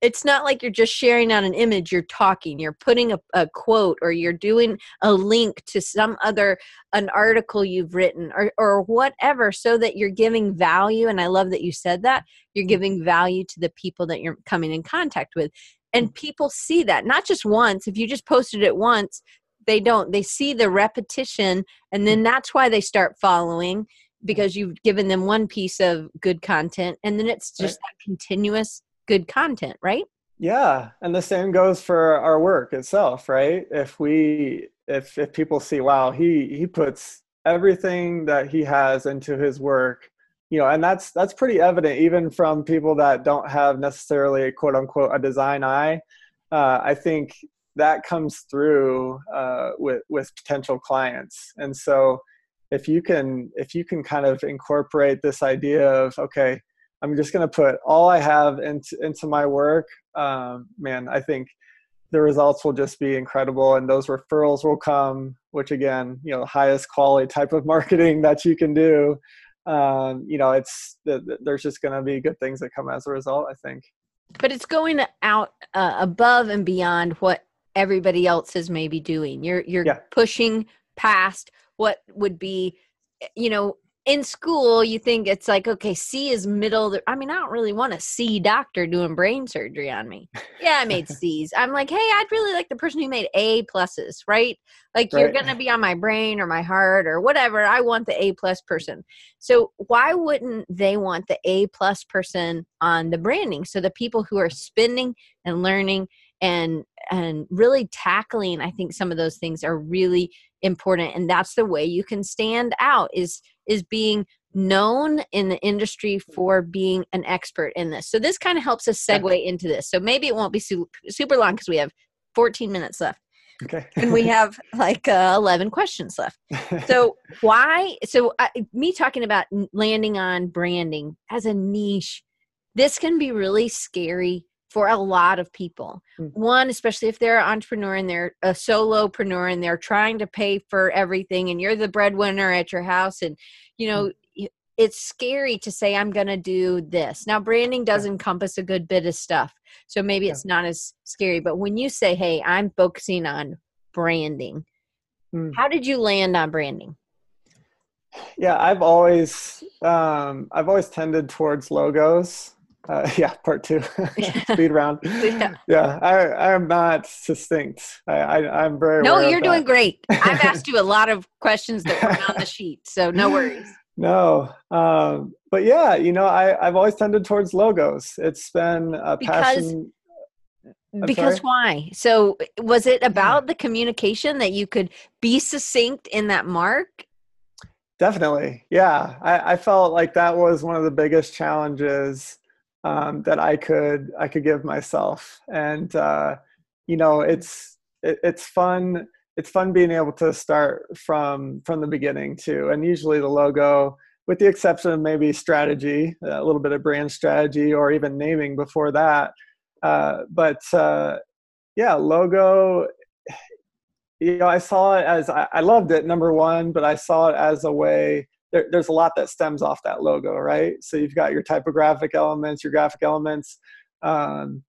it's not like you're just sharing out an image you're talking you're putting a, a, quote or you're doing a link to some other an article you've written or, or whatever so that you're giving value and i love that you said that you're mm. giving value to the people that you're coming in contact with and mm. people see that not just once if you just posted it once they don't they see the repetition and then mm. that's why they start following because you've given them one piece of good content and then it's just right. that continuous good content, right? Yeah, and the same goes for our work itself, right? If we if if people see wow, he he puts everything that he has into his work, you know, and that's that's pretty evident even from people that don't have necessarily quote unquote a design eye. Uh, I think that comes through uh, with with potential clients, and so if you can if you can kind of incorporate this idea of okay I'm just going to put all I have into into my work. Um, man, I think the results will just be incredible, and those referrals will come. Which again, you know, highest quality type of [LAUGHS] marketing that you can do. Um, you know, it's there's just going to be good things that come as a result. I think. But it's going out uh, above and beyond what everybody else is maybe doing. You're you're yeah. pushing past what would be you know in school you think it's like okay c is middle i mean i don't really want a c doctor doing brain surgery on me. Yeah i made [LAUGHS] c's. I'm like hey i'd really like the person who made a pluses right? Like right. you're gonna be on my brain or my heart or whatever. I want the a plus person. So why wouldn't they want the a plus person on the branding? So the people who are spending and learning and and really tackling i think some of those things are really important and that's the way you can stand out is is being known in the industry for being an expert in this. So this kind of helps us segue into this. So maybe it won't be su- super long because we have 14 minutes left. Okay. And we have like uh, 11 questions left. [LAUGHS] So why so uh, me talking about landing on branding as a niche this can be really scary for a lot of people. Mm-hmm. One, especially if they're an entrepreneur and they're a solopreneur and they're trying to pay for everything and you're the breadwinner at your house and you know mm-hmm. it's scary to say I'm going to do this. Now branding does yeah. encompass a good bit of stuff. So maybe yeah. it's not as scary, but when you say, "Hey, I'm focusing on branding." Mm. How did you land on branding? Yeah, I've always um, I've always tended towards logos uh, [LAUGHS] yeah, part two, [LAUGHS] speed round. [LAUGHS] yeah, yeah I, I'm not succinct. I, I, am very. No, you're doing great. I've asked you a lot of questions that weren't on the sheet, so no worries. No, um, but yeah, you know, I, I've always tended towards logos. It's been a because, passion. I'm because sorry? why? So, was it about the communication that you could be succinct in that mark? Definitely. Yeah. I, I, felt like that was one of the biggest challenges um, that I could I could give myself. And uh, you know, it's it, it's fun. It's fun being able to start from from the beginning too. And usually the logo, with the exception of maybe strategy, a little bit of brand strategy, or even naming before that. Uh, but uh, yeah, logo you know, I saw it as I, I, loved it, number one, but I saw it as a way. There, there's a lot that stems off that logo, right? So you've got your typographic elements, your graphic elements, um,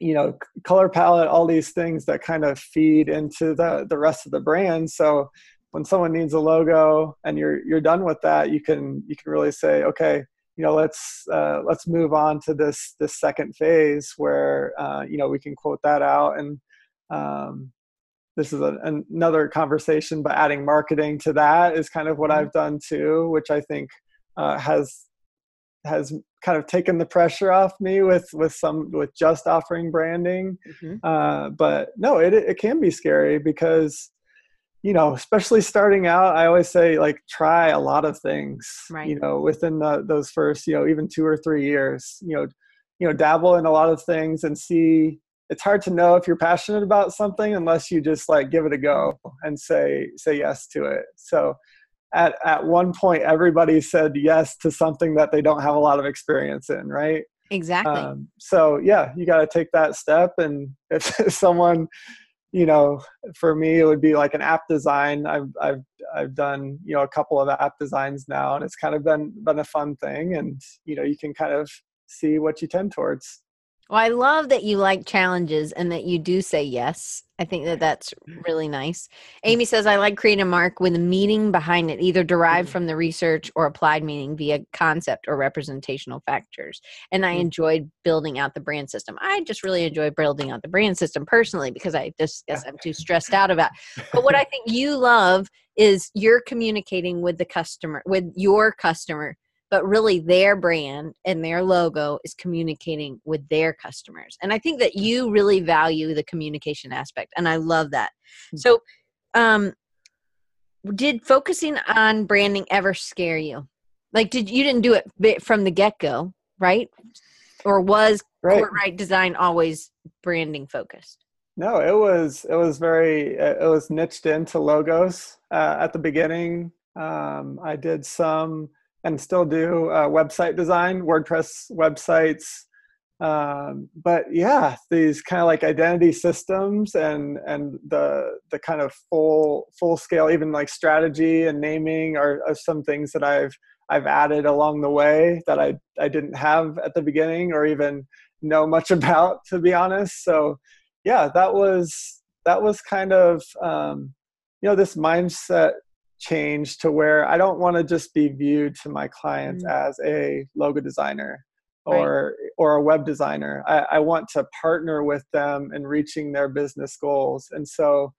you know, color palette, all these things that kind of feed into the the rest of the brand. So when someone needs a logo and you're you're done with that, you can you can really say, okay, you know, let's uh, let's move on to this this second phase where uh, you know we can quote that out and um, this is a, another conversation, but adding marketing to that is kind of what mm-hmm. I've done too, which I think uh, has has kind of taken the pressure off me with with some with just offering branding. Mm-hmm. Uh, but no, it it can be scary because you know, especially starting out, I always say like try a lot of things. Right. You know, within the, those first you know even two or three years, you know, you know dabble in a lot of things and see it's hard to know if you're passionate about something unless you just like give it a go and say say yes to it. So at at one point everybody said yes to something that they don't have a lot of experience in right? Exactly. Um, so yeah you got to take that step and if, [LAUGHS] if someone you know for me it would be like an app design. I've i've i've done you know a couple of app designs now and it's kind of been been a fun thing and you know you can kind of see what you tend towards well, I love that you like challenges and that you do say yes. I think that that's really nice. Amy says, I like creating a mark with a meaning behind it, either derived mm. from the research or applied meaning via concept or representational factors. And I mm. enjoyed building out the brand system. I just really enjoy building out the brand system personally because I just guess I'm too stressed out about. It. [LAUGHS] But what I think you love is you're communicating with the customer, with your customer but really their brand and their logo is communicating with their customers and i think that you really value the communication aspect and i love that. Hmm. so um did focusing on branding ever scare you? Like did you didn't do it from the get-go right? Or was right. right design always branding focused? No it was it was very it was niched into logos uh, at the beginning. Um, i did some and still do uh, website design, WordPress websites. Um, but yeah, these kind of like identity systems and and the the kind of full full scale, even like strategy and naming are, are some things that I've I've added along the way that I I didn't have at the beginning or even know much [LAUGHS] about, to be honest. So yeah, that was that was kind of um, you know this mindset change to where I don't want to just be viewed to my clients mm. as a logo designer or right. or a web designer. I, I, want to partner with them in reaching their business goals. And so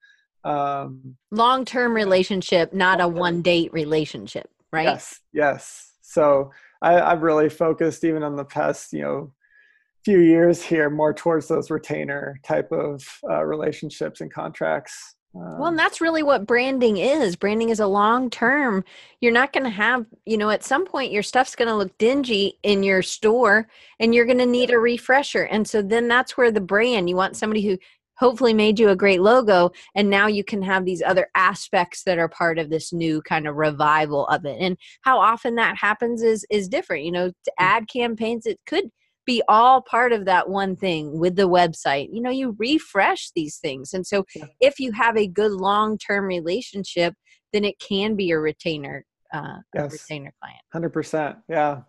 um, long term relationship, not a one date relationship, right? Yes, yes. So I, I've really focused even on the past, you know, few years here more towards those retainer type of uh, relationships and contracts well, and that's really what branding is. Branding is a long term. You're not going to have, you know, at some point your stuff's going to look dingy in your store and you're going to need a refresher. And so then that's where the brand, you want somebody who hopefully made you a great logo and now you can have these other aspects that are part of this new kind of revival of it. And how often that happens is is different. You know, to mm. ad campaigns it could be all part of that one thing with the website. You know, you refresh these things. And so yeah. if you have a good long term relationship, then it can be a retainer, uh, yes. a retainer client. 100%. Yeah.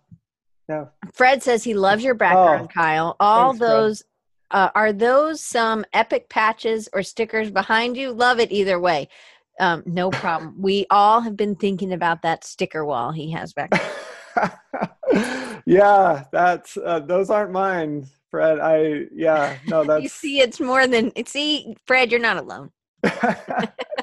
Yeah. Fred says he loves your background, oh, Kyle. All thanks, those. Uh, are those some epic patches or stickers behind you? Love it either way. Um, no problem. [LAUGHS] we all have been thinking about that sticker wall he has back there. [LAUGHS] yeah, that's uh, those aren't mine, Fred. I yeah, no, [LAUGHS] that's you see, it's more than see, Fred. You're not alone. [LAUGHS]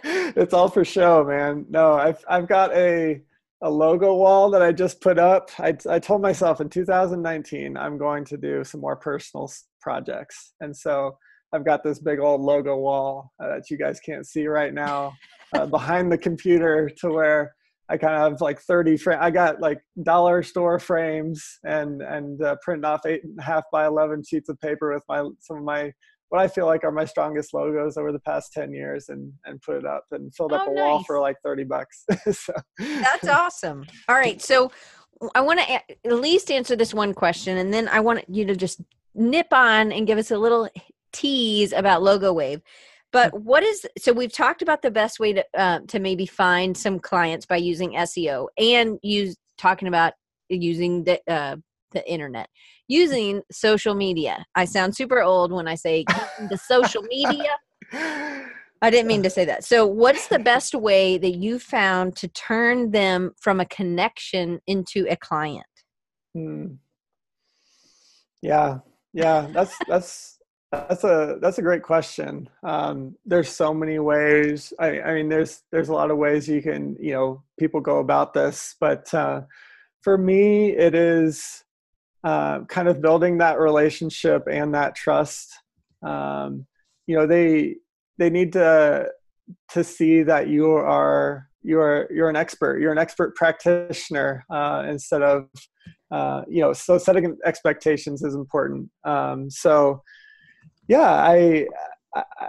it's all for show, man. No, I've I've got a a logo wall that I just put up. I I told myself in 2019 I'm going to do some more personal projects, and so I've got this big old logo wall uh, that you guys can't see right now uh, behind the computer to where I kind of have like 30 frame. I got like dollar store frames and and uh, print off eight and a half by 11 sheets of paper with my some of my what I feel like are my strongest logos over the past 10 years and and put it up and filled up Oh, a wall for like 30 bucks. [LAUGHS] so That's awesome. All right. So I want to at least answer this one question, and then I want you to just nip on and give us a little tease about Logo Wave. But what is so we've talked about the best way to uh, to maybe find some clients by using SEO and use talking about using the uh, the internet using social media. I sound super old when I say the social media. I didn't mean to say that. So, what's the best way that you found to turn them from a connection into a client? Hmm. Yeah, yeah, that's that's that's a that's a great question. Um, there's so many ways. I, I mean, there's there's a lot of ways you can you know people go about this, but uh, for me, it is uh, kind of building that relationship and that trust. Um, you know, they they need to to see that you are you're you're an expert. You're an expert practitioner uh, instead of uh, you know. So setting expectations is important. Um, so yeah, I.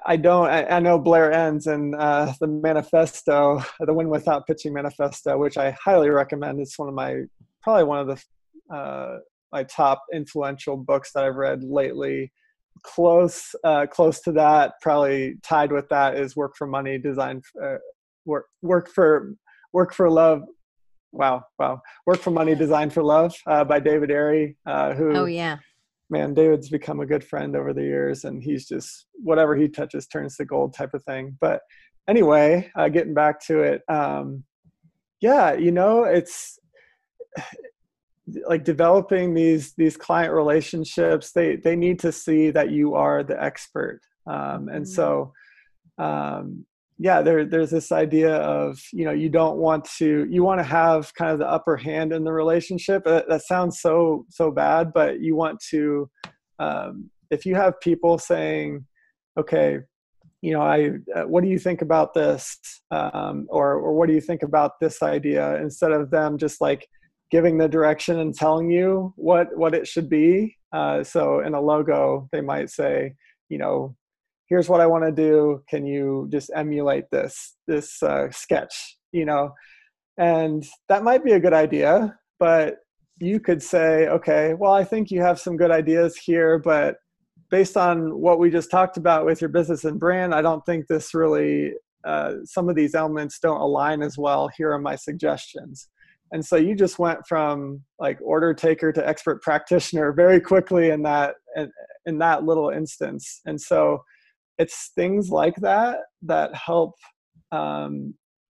I- don't. I, I know Blair Enns and uh, the manifesto, the Win Without Pitching manifesto, which I highly recommend. It's one of my probably one of the uh, my top influential books that I've read lately. Close, uh, close to that, probably tied with that is Work for Money, Design, uh, work, work for, work for love. Wow, wow, Work for Money, Design for Love uh, by David Airey, uh, who Oh yeah, man, David's become a good friend over the years, and he's just whatever he touches turns to gold type of thing. But anyway, uh, getting back to it, um, yeah, you know, it's [SIGHS] like developing these these client relationships. They they need to see that you are the expert, um, and so. Um, yeah, there, there's this idea of you know you don't want to you want to have kind of the upper hand in the relationship. That, that sounds so so bad, but you want to um, if you have people saying, okay, you know, I uh, what do you think about this, um, or or what do you think about this idea, instead of them just like giving the direction and telling you what what it should be. Uh, so in a logo, they might say, you know, here's what I want to do. Can you just emulate this this uh, sketch? You know, and that might be a good idea, but you could say, okay, well, I think you have some good ideas here, but based on what we just talked about with your business and brand, I don't think this really. Uh, some of these elements don't align as well. Here are my suggestions. And so you just went from like order taker to expert practitioner very quickly in that in, in that little instance. And so it's things like that that help um,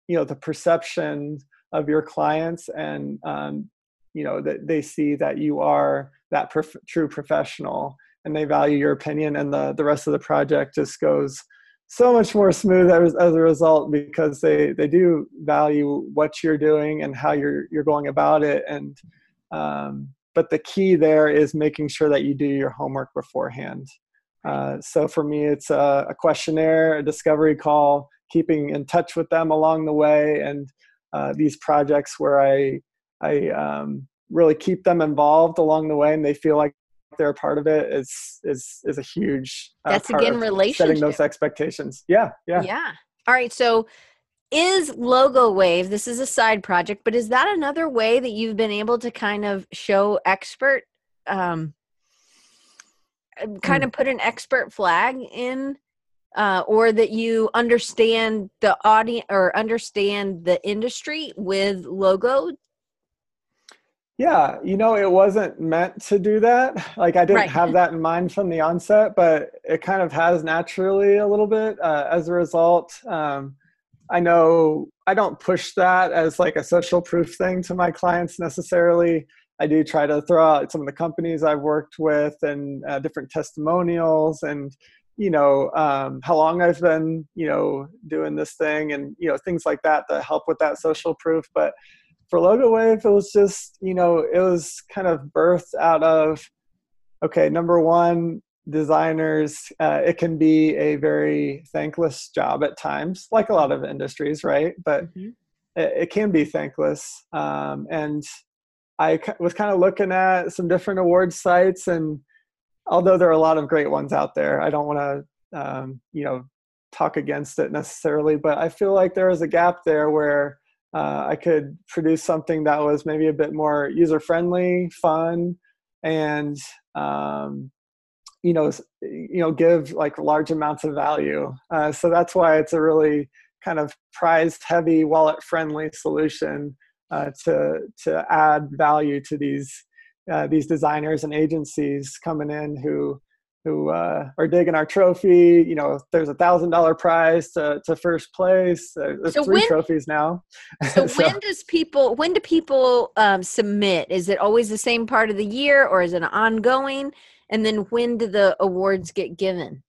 you know the perception of your clients and um, you know that they see that you are that prof- true professional and they value your opinion and the the rest of the project just goes so much more smooth as, as a result because they they do value what you're doing and how you're you're going about it and um, but the key there is making sure that you do your homework beforehand uh, so for me, it's a, a, questionnaire, a discovery call, keeping in touch with them along the way, and uh, these projects where I I um, really keep them involved along the way, and they feel like they're a part of it. Is is is a huge uh, that's again relationship setting those expectations. Yeah, yeah, yeah. All right, so. Is Logo Wave, this is a side project, but is that another way that you've been able to kind of show expert um, kind of put an expert flag in uh, or that you understand the audience or understand the industry with logo? Yeah you know it wasn't meant to do that. Like i didn't Right. have that in mind from the onset but it kind of has naturally a little bit uh, as a result. Um, i know i don't push that as like a social proof thing to my clients necessarily I do try to throw out some of the companies I've worked with and uh, different testimonials and you know um, how long I've been you know doing this thing and you know things like that that help with that social proof. But for Logo Wave, it was just you know it was kind of birthed out of okay, number one, designers uh, it can be a very thankless job at times, like a lot of industries, right? But it, it can be thankless. Um, and I was kind of looking at some different award sites, and although there are a lot of great ones out there, I don't want to, um, you know, talk against it necessarily, but I feel like there is a gap there where uh, I could produce something that was maybe a bit more user friendly, fun, and um, you know, you know, give like large amounts of value. Uh, so that's why it's a really kind of prized heavy wallet friendly solution uh, to to add value to these uh, these designers and agencies coming in who who uh, are digging our trophy. You know, there's a thousand dollar prize to, to first place. There's so three when, trophies now. [LAUGHS] So, so, when does people when do people um, submit? Is it always the same part of the year, or is it ongoing? And then when do the awards get given?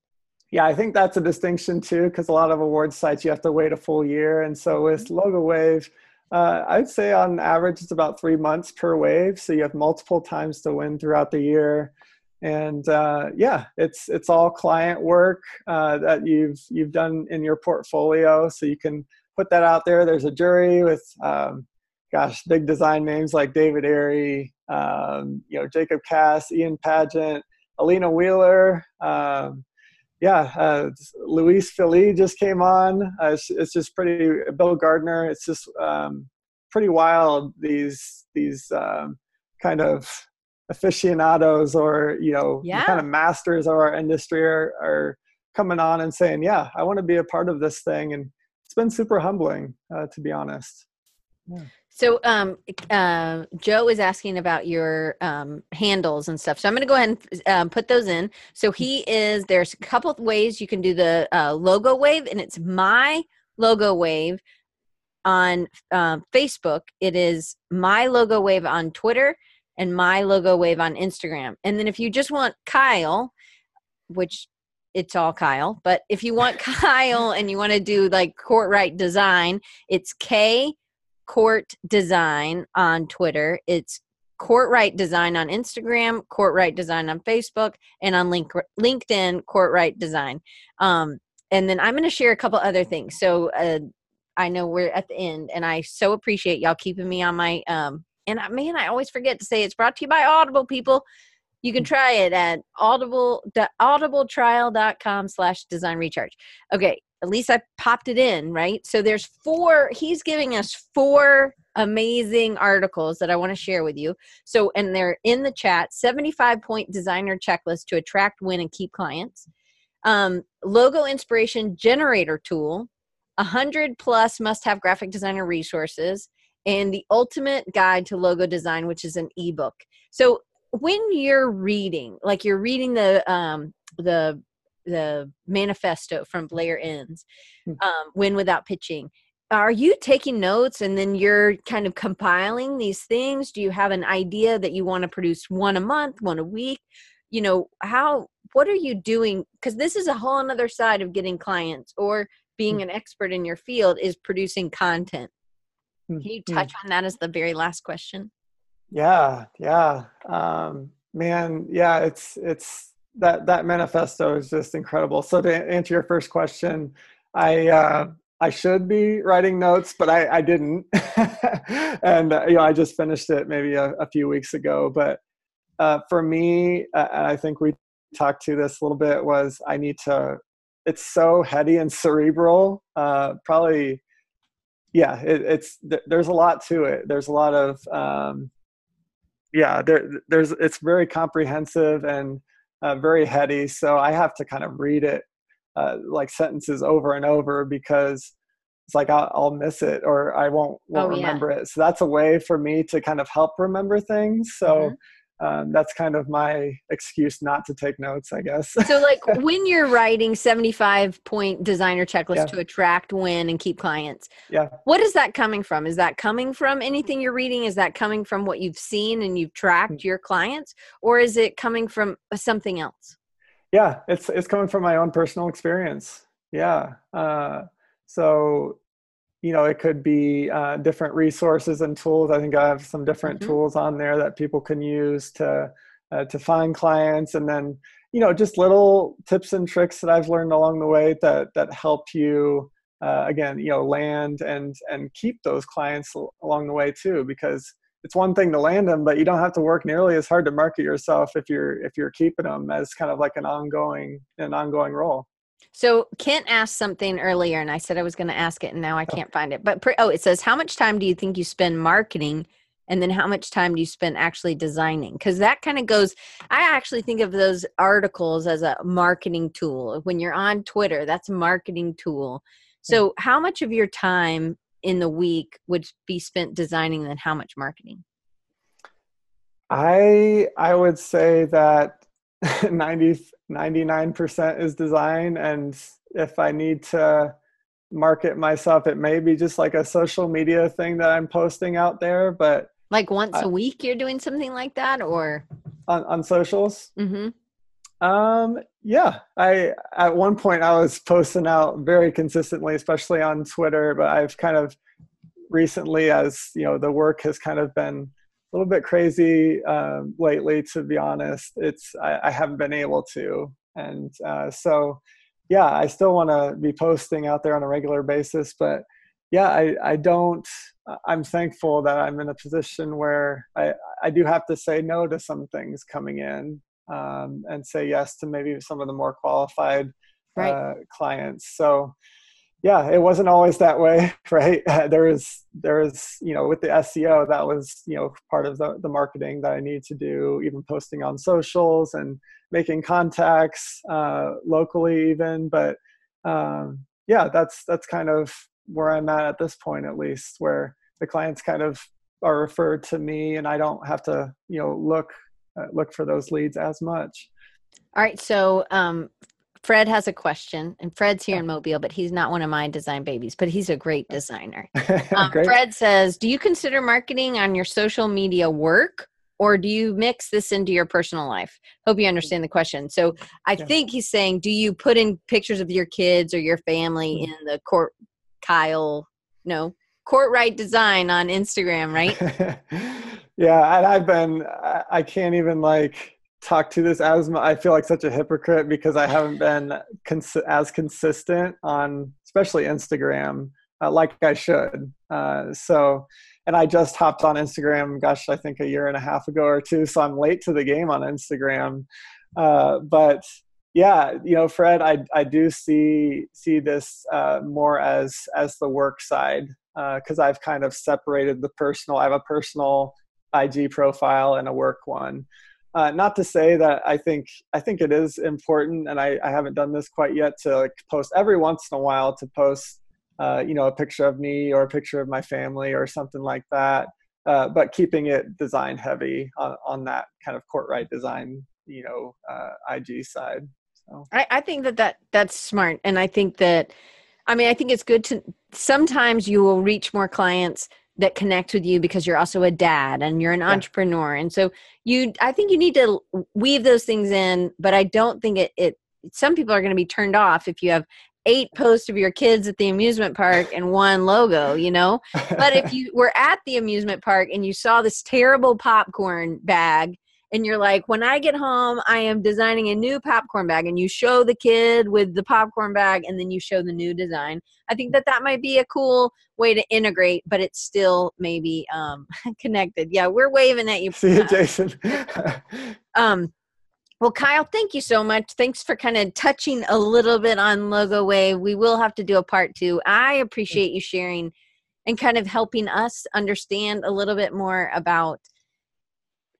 Yeah, I think that's a distinction too, because a lot of award sites you have to wait a full year, and so with mm-hmm. Logo Wave uh, I'd say on average it's about three months per wave, so you have multiple times to win throughout the year. And uh, yeah, it's it's all client work uh, that you've you've done in your portfolio, so you can put that out there. There's a jury with, um, gosh, big design names like David Airey, um, you know, Jacob Cass, Ian Paget, Alina Wheeler. Um, yeah, uh, Louise Fili just came on. Uh, it's, it's, just pretty. Bill Gardner. It's just um, pretty wild. These these um, kind of aficionados or you know yeah. kind of masters of our industry are, are coming on and saying, "Yeah, I want to be a part of this thing," and it's been super humbling, uh, to be honest. Yeah. So, um, uh, Joe is asking about your um, handles and stuff. So I'm going to go ahead and um, put those in. So he is. There's a couple ways you can do the uh, logo wave, and it's my logo wave on uh, Facebook. It is my logo wave on Twitter and my logo wave on Instagram. And then if you just want Kyle, which it's all Kyle, but if you want [LAUGHS] Kyle and you want to do like Courtright design, it's K Court Design on Twitter. It's Courtright Design on Instagram, Courtright Design on Facebook, and on link, LinkedIn, Courtright Design. Um, and then I'm going to share a couple other things. So uh, I know we're at the end, and I so appreciate y'all keeping me on my. Um, and I, man, I always forget to say it's brought to you by Audible, people. You can try it at audible audibletrial.com slash design recharge. Okay, at least I popped it in, right? So there's four, he's giving us four amazing articles that I want to share with you. So, and they're in the chat 75 point designer checklist to attract, win, and keep clients, um, logo inspiration generator tool, 100 plus must have graphic designer resources, and the ultimate guide to logo design, which is an ebook. So, when you're reading, like you're reading the um, the the manifesto from Blair Enns, hmm. um, Win Without Pitching. Are you taking notes and then you're kind of compiling these things? Do you have an idea that you want to produce one a month, one a week? You know, how, what are you doing? Because this is a whole another side of getting clients or being hmm. an expert in your field is producing content. Hmm. Can you touch on that as the very last question? Yeah, yeah. Um, man, yeah, it's, it's, that that manifesto is just incredible. So to answer your first question, I uh, I should be writing notes, but I, I didn't, [LAUGHS] and uh, you know I just finished it maybe a, a few weeks ago. But uh, for me, I think we talked to this a little bit, was I need to. It's so heady and cerebral. Uh, probably, yeah. It, it's there's a lot to it. There's a lot of um, yeah. There there's it's very comprehensive and uh, very heady. So I have to kind of read it uh, like sentences over and over because it's like I'll, I'll miss it or I won't won't oh, remember yeah. it. So that's a way for me to kind of help remember things. So. Mm-hmm um, that's kind of my excuse not to take notes, I guess. so, like [LAUGHS] when you're writing 75 point designer checklist yeah. to attract, win, and keep clients, yeah, what is that coming from? Is that coming from anything you're reading? Is that coming from what you've seen and you've tracked mm. your clients, or is it coming from something else? Yeah, it's it's coming from my own personal experience. Yeah. Uh, so you know it could be uh, different resources and tools. I think i have some different mm-hmm. tools on there that people can use to uh, to find clients. And then you know just little tips and tricks that i've learned along the way that that help you uh, again you know land and and keep those clients along the way too because it's one thing to land them but you don't have to work nearly as hard to market yourself if you're if you're keeping them as kind of like an ongoing an ongoing role so Kent asked something earlier, and I said I was going to ask it, and now I oh. can't find it. But pre- oh, it says, "How much time do you think you spend marketing, and then how much time do you spend actually designing?" Because that kind of goes. I actually think of those articles as a marketing tool. When you're on Twitter, that's a marketing tool. So, how much of your time in the week would be spent designing, and how much marketing? I I would say that [LAUGHS] 90 99% is design and if i need to market myself it may be just like a social media thing that i'm posting out there but like once I, a week you're doing something like that or? On, on socials? Mm-hmm. um yeah. I at one point i was posting out very consistently especially on twitter but i've kind of recently as you know the work has kind of been a little bit crazy um, lately, to be honest. It's I, I haven't been able to, and uh, so yeah, I still want to be posting out there on a regular basis, but yeah, I I don't. I'm thankful that I'm in a position where I I do have to say no to some things coming in um, and say yes to maybe some of the more qualified right. uh, clients. So yeah, it wasn't always that way, [LAUGHS] right? [LAUGHS] there was there was you know with the SEO that was you know part of the the marketing that I need to do, even posting on socials and making contacts uh, locally even. But um, yeah, that's that's kind of where I'm at at this point, at least, where the clients kind of are referred to me, and I don't have to you know look uh, look for those leads as much. All right, so um, Fred has a question, and Fred's here in Mobile, but he's not one of my design babies, but he's a great designer. [LAUGHS] Um, great. Fred says, Do you consider marketing on your social media work? Or do you mix this into your personal life? Hope you understand the question. So I yeah. think he's saying, do you put in pictures of your kids or your family mm-hmm. in the court Kyle, no, Courtright design on Instagram, right? [LAUGHS] yeah, and I've been I can't even like talk to this as I feel like such a hypocrite because I haven't been cons- as consistent on especially Instagram uh, like I should. Uh, so, and I just hopped on Instagram, gosh, I think a year and a half ago or two. So I'm late to the game on Instagram. Uh, but yeah, you know, Fred, I I do see see this uh, more as as the work side because uh, I've kind of separated the personal. I have a personal IG profile and a work one. Uh, not to say that I think I think it is important, and I, I haven't done this quite yet to like post every once in a while to post, uh, you know, a picture of me or a picture of my family or something like that. Uh, but keeping it design heavy on, on that kind of Courtright design, you know, uh, IG side. So I, I think that that that's smart, and I think that, I mean, I think it's good to sometimes you will reach more clients that connect with you because you're also a dad and you're an yeah. entrepreneur and so you i think you need to weave those things in but i don't think it, it some people are going to be turned off if you have eight posts of your kids at the amusement park and one logo you know but if [LAUGHS] you were at the amusement park and you saw this terrible popcorn bag and you're like, when I get home, I am designing a new popcorn bag, and you show the kid with the popcorn bag, and then you show the new design. I think that that might be a cool way to integrate, but it's still maybe um, [LAUGHS] connected. Yeah, we're waving at you. See you, Jason. [LAUGHS] um, well, Kyle, thank you so much. Thanks for kind of touching a little bit on Logo Wave. We will have to do a part two. I appreciate you sharing and kind of helping us understand a little bit more about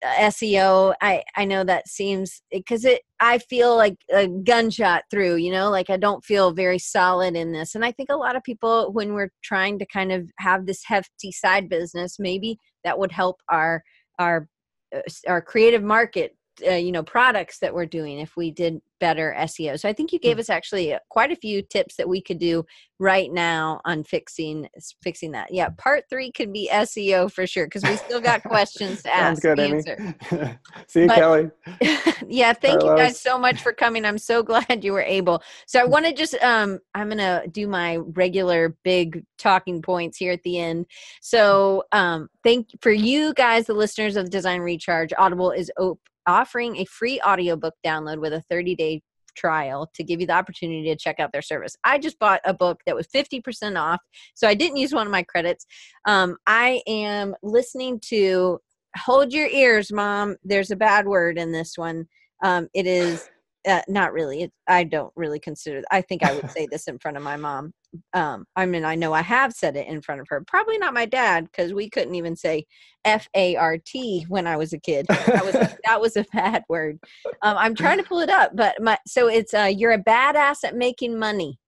SEO. I I know that seems because it I feel like a gunshot through, you know, like I don't feel very solid in this. And I think a lot of people when we're trying to kind of have this hefty side business, maybe that would help our our uh, our creative market uh, you know products that we're doing if we did better SEO. So I think you gave hmm. us actually uh, quite a few tips that we could do right now on fixing fixing that. Yeah, part three could be SEO for sure because we still got questions to ask. good, answer. [LAUGHS] See you, but, Kelly. [LAUGHS] yeah, thank Carlos. you guys so much for coming. I'm so [LAUGHS] glad you were able. So I want to just um I'm gonna do my regular big talking points here at the end. So um thank for you guys, the listeners of Design Recharge. Audible is open offering a free audiobook download with a 30 day trial to give you the opportunity to check out their service. I just bought a book that was 50% off, so I didn't use one of my credits. Um, I am listening to Hold Your Ears, Mom. There's a bad word in this one. Um, it is uh, not really. It, I don't really consider. I think I would [LAUGHS] say this in front of my mom. Um, I mean, I know I have said it in front of her. Probably not my dad because we couldn't even say F A R T when I was a kid. That was [LAUGHS] that was a bad word. Um, I'm trying to pull it up, but my so it's uh, you're a badass at making money.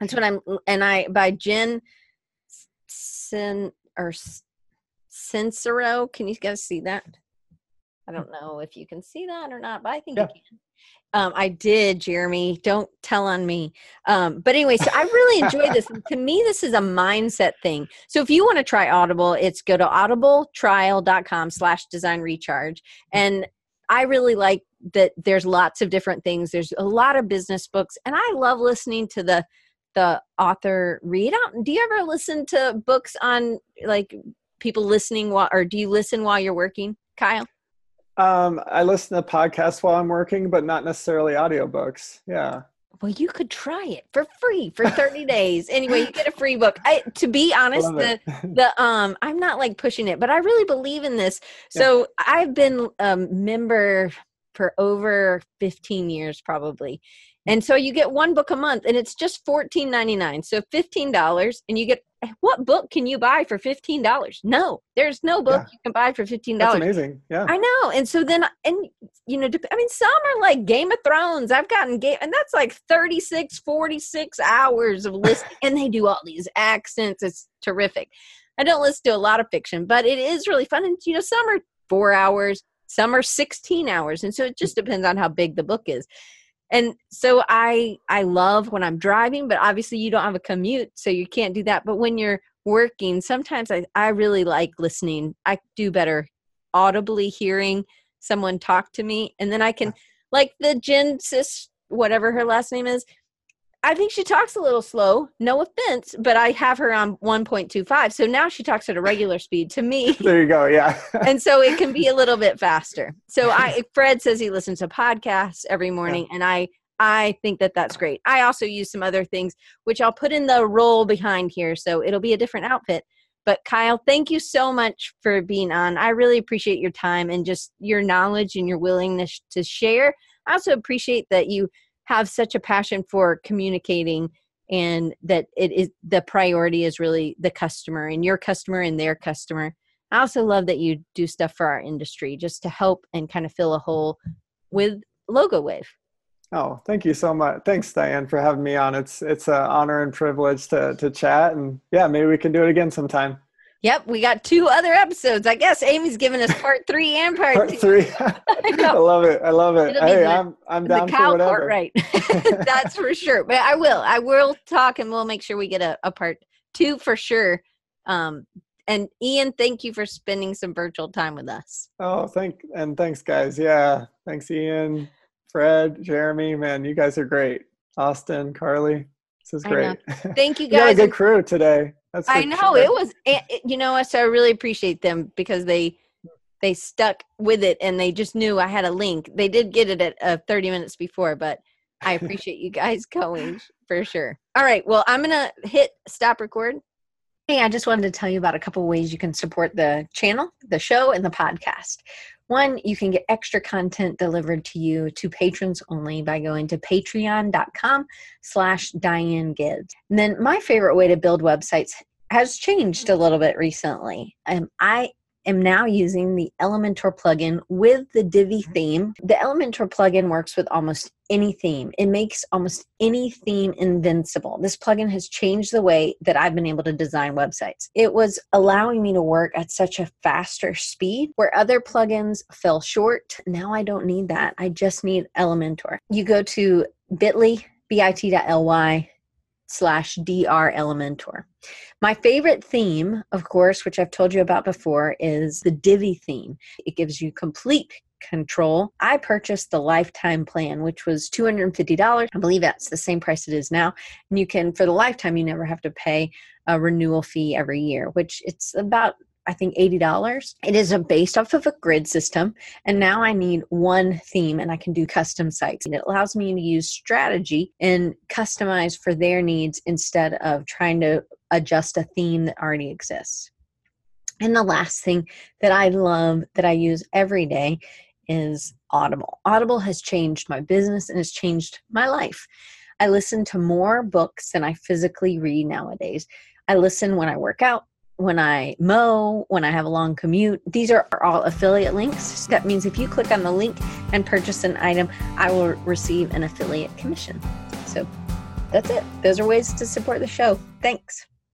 That's what I'm. And I by Jen Sin or Sincero. Can you guys see that? I don't know if you can see that or not, but I think yeah. you can. Um, I did, Jeremy. Don't tell on me. Um, but anyway, so I really enjoy this. to me, this is a mindset thing. So if you want to try Audible, it's go to audibletrial.com slash design recharge. And I really like that there's lots of different things. There's a lot of business books, and I love listening to the the author read out. Do you ever listen to books on like people listening while or do you listen while you're working, Kyle? Um, I listen to podcasts while I'm working, but not necessarily audiobooks. Yeah. Well, you could try it for free for 30 days. Anyway, you get a free book. I to be honest, the the um I'm not like pushing it, but I really believe in this. So yeah. I've been a member for over 15 years probably. And so you get one book a month and it's just $14.99. So $15 and you get what book can you buy for $15? No, there's no book yeah. you can buy for 15. That's amazing. Yeah. I know. And so then, and you know, I mean, some are like Game of Thrones. I've gotten game, and that's like 36, 46 hours of listening. [LAUGHS] and they do all these accents. It's terrific. I don't listen to a lot of fiction, but it is really fun. And, you know, some are four hours, some are 16 hours. And so it just depends on how big the book is and so i i love when i'm driving but obviously you don't have a commute so you can't do that. But when you're working sometimes i i really like listening. I do better audibly hearing someone talk to me and then i can like the jen sis whatever her last name is I think she talks a little slow. No offense, but I have her on 1.25. So now she talks at a regular speed to me. [LAUGHS] There you go. Yeah. [LAUGHS] and so it can be a little bit faster. So I Fred says he listens to podcasts every morning yeah. and I I think that that's great. I also use some other things which I'll put in the roll behind here so it'll be a different outfit. But Kyle, thank you so much for being on. I really appreciate your time and just your knowledge and your willingness to share. I also appreciate that you have such a passion for communicating and that it is the priority is really the customer and your customer and their customer. I also love that you do stuff for our industry just to help and kind of fill a hole with Logo Wave. Oh, thank you so much. Thanks, Diane, for having me on. It's it's an honor and privilege to to chat, and yeah, maybe we can do it again sometime. Yep, we got two other episodes. I guess Amy's giving us part three and part, part two. three. [LAUGHS] [LAUGHS] I, I, love it. I love it. Hey, the, I'm I'm down for whatever. Part, right. [LAUGHS] That's for sure. But I will. I will talk, and we'll make sure we get a, a part two for sure. Um, and Ian, thank you for spending some virtual time with us. Oh, thank and thanks, guys. Yeah, thanks, Ian, Fred, Jeremy. Man, you guys are great. Austin, Carly, this is great. Thank you guys. you got a good crew today. That's I know it was. You know, so I really appreciate them because they they stuck with it and they just knew I had a link. They did get it at uh, 30 minutes before, but I [LAUGHS] appreciate you guys going for sure. All right, well, I'm gonna hit stop record. Hey, I just wanted to tell you about a couple ways you can support the channel, the show, and the podcast. One, you can get extra content delivered to you to patrons only by going to patreon.com slash Diane Gibbs. And then my favorite way to build websites has changed a little bit recently. Um, I am now using the Elementor plugin with the Divi theme. The Elementor plugin works with almost any theme. It makes almost any theme invincible. This plugin has changed the way that I've been able to design websites. It was allowing me to work at such a faster speed where other plugins fell short. Now I don't need that. I just need Elementor. You go to bit.ly, bit.ly slash dr elementor my favorite theme of course which i've told you about before is the divi theme it gives you complete control. I purchased the lifetime plan, which was $250. I believe that's the same price it is now. And you can, for the lifetime, you never have to pay a renewal fee every year, which it's about I think $80. It is based off of a grid system. And now I need one theme and I can do custom sites. And it allows me to use strategy and customize for their needs instead of trying to adjust a theme that already exists. And the last thing that I love that I use every day is Audible. Audible has changed my business and has changed my life. I listen to more books than I physically read nowadays. I listen when I work out, when I mow, when I have a long commute. These are all affiliate links. That means if you click on the link and purchase an item, I will receive an affiliate commission. So that's it. Those are ways to support the show. Thanks.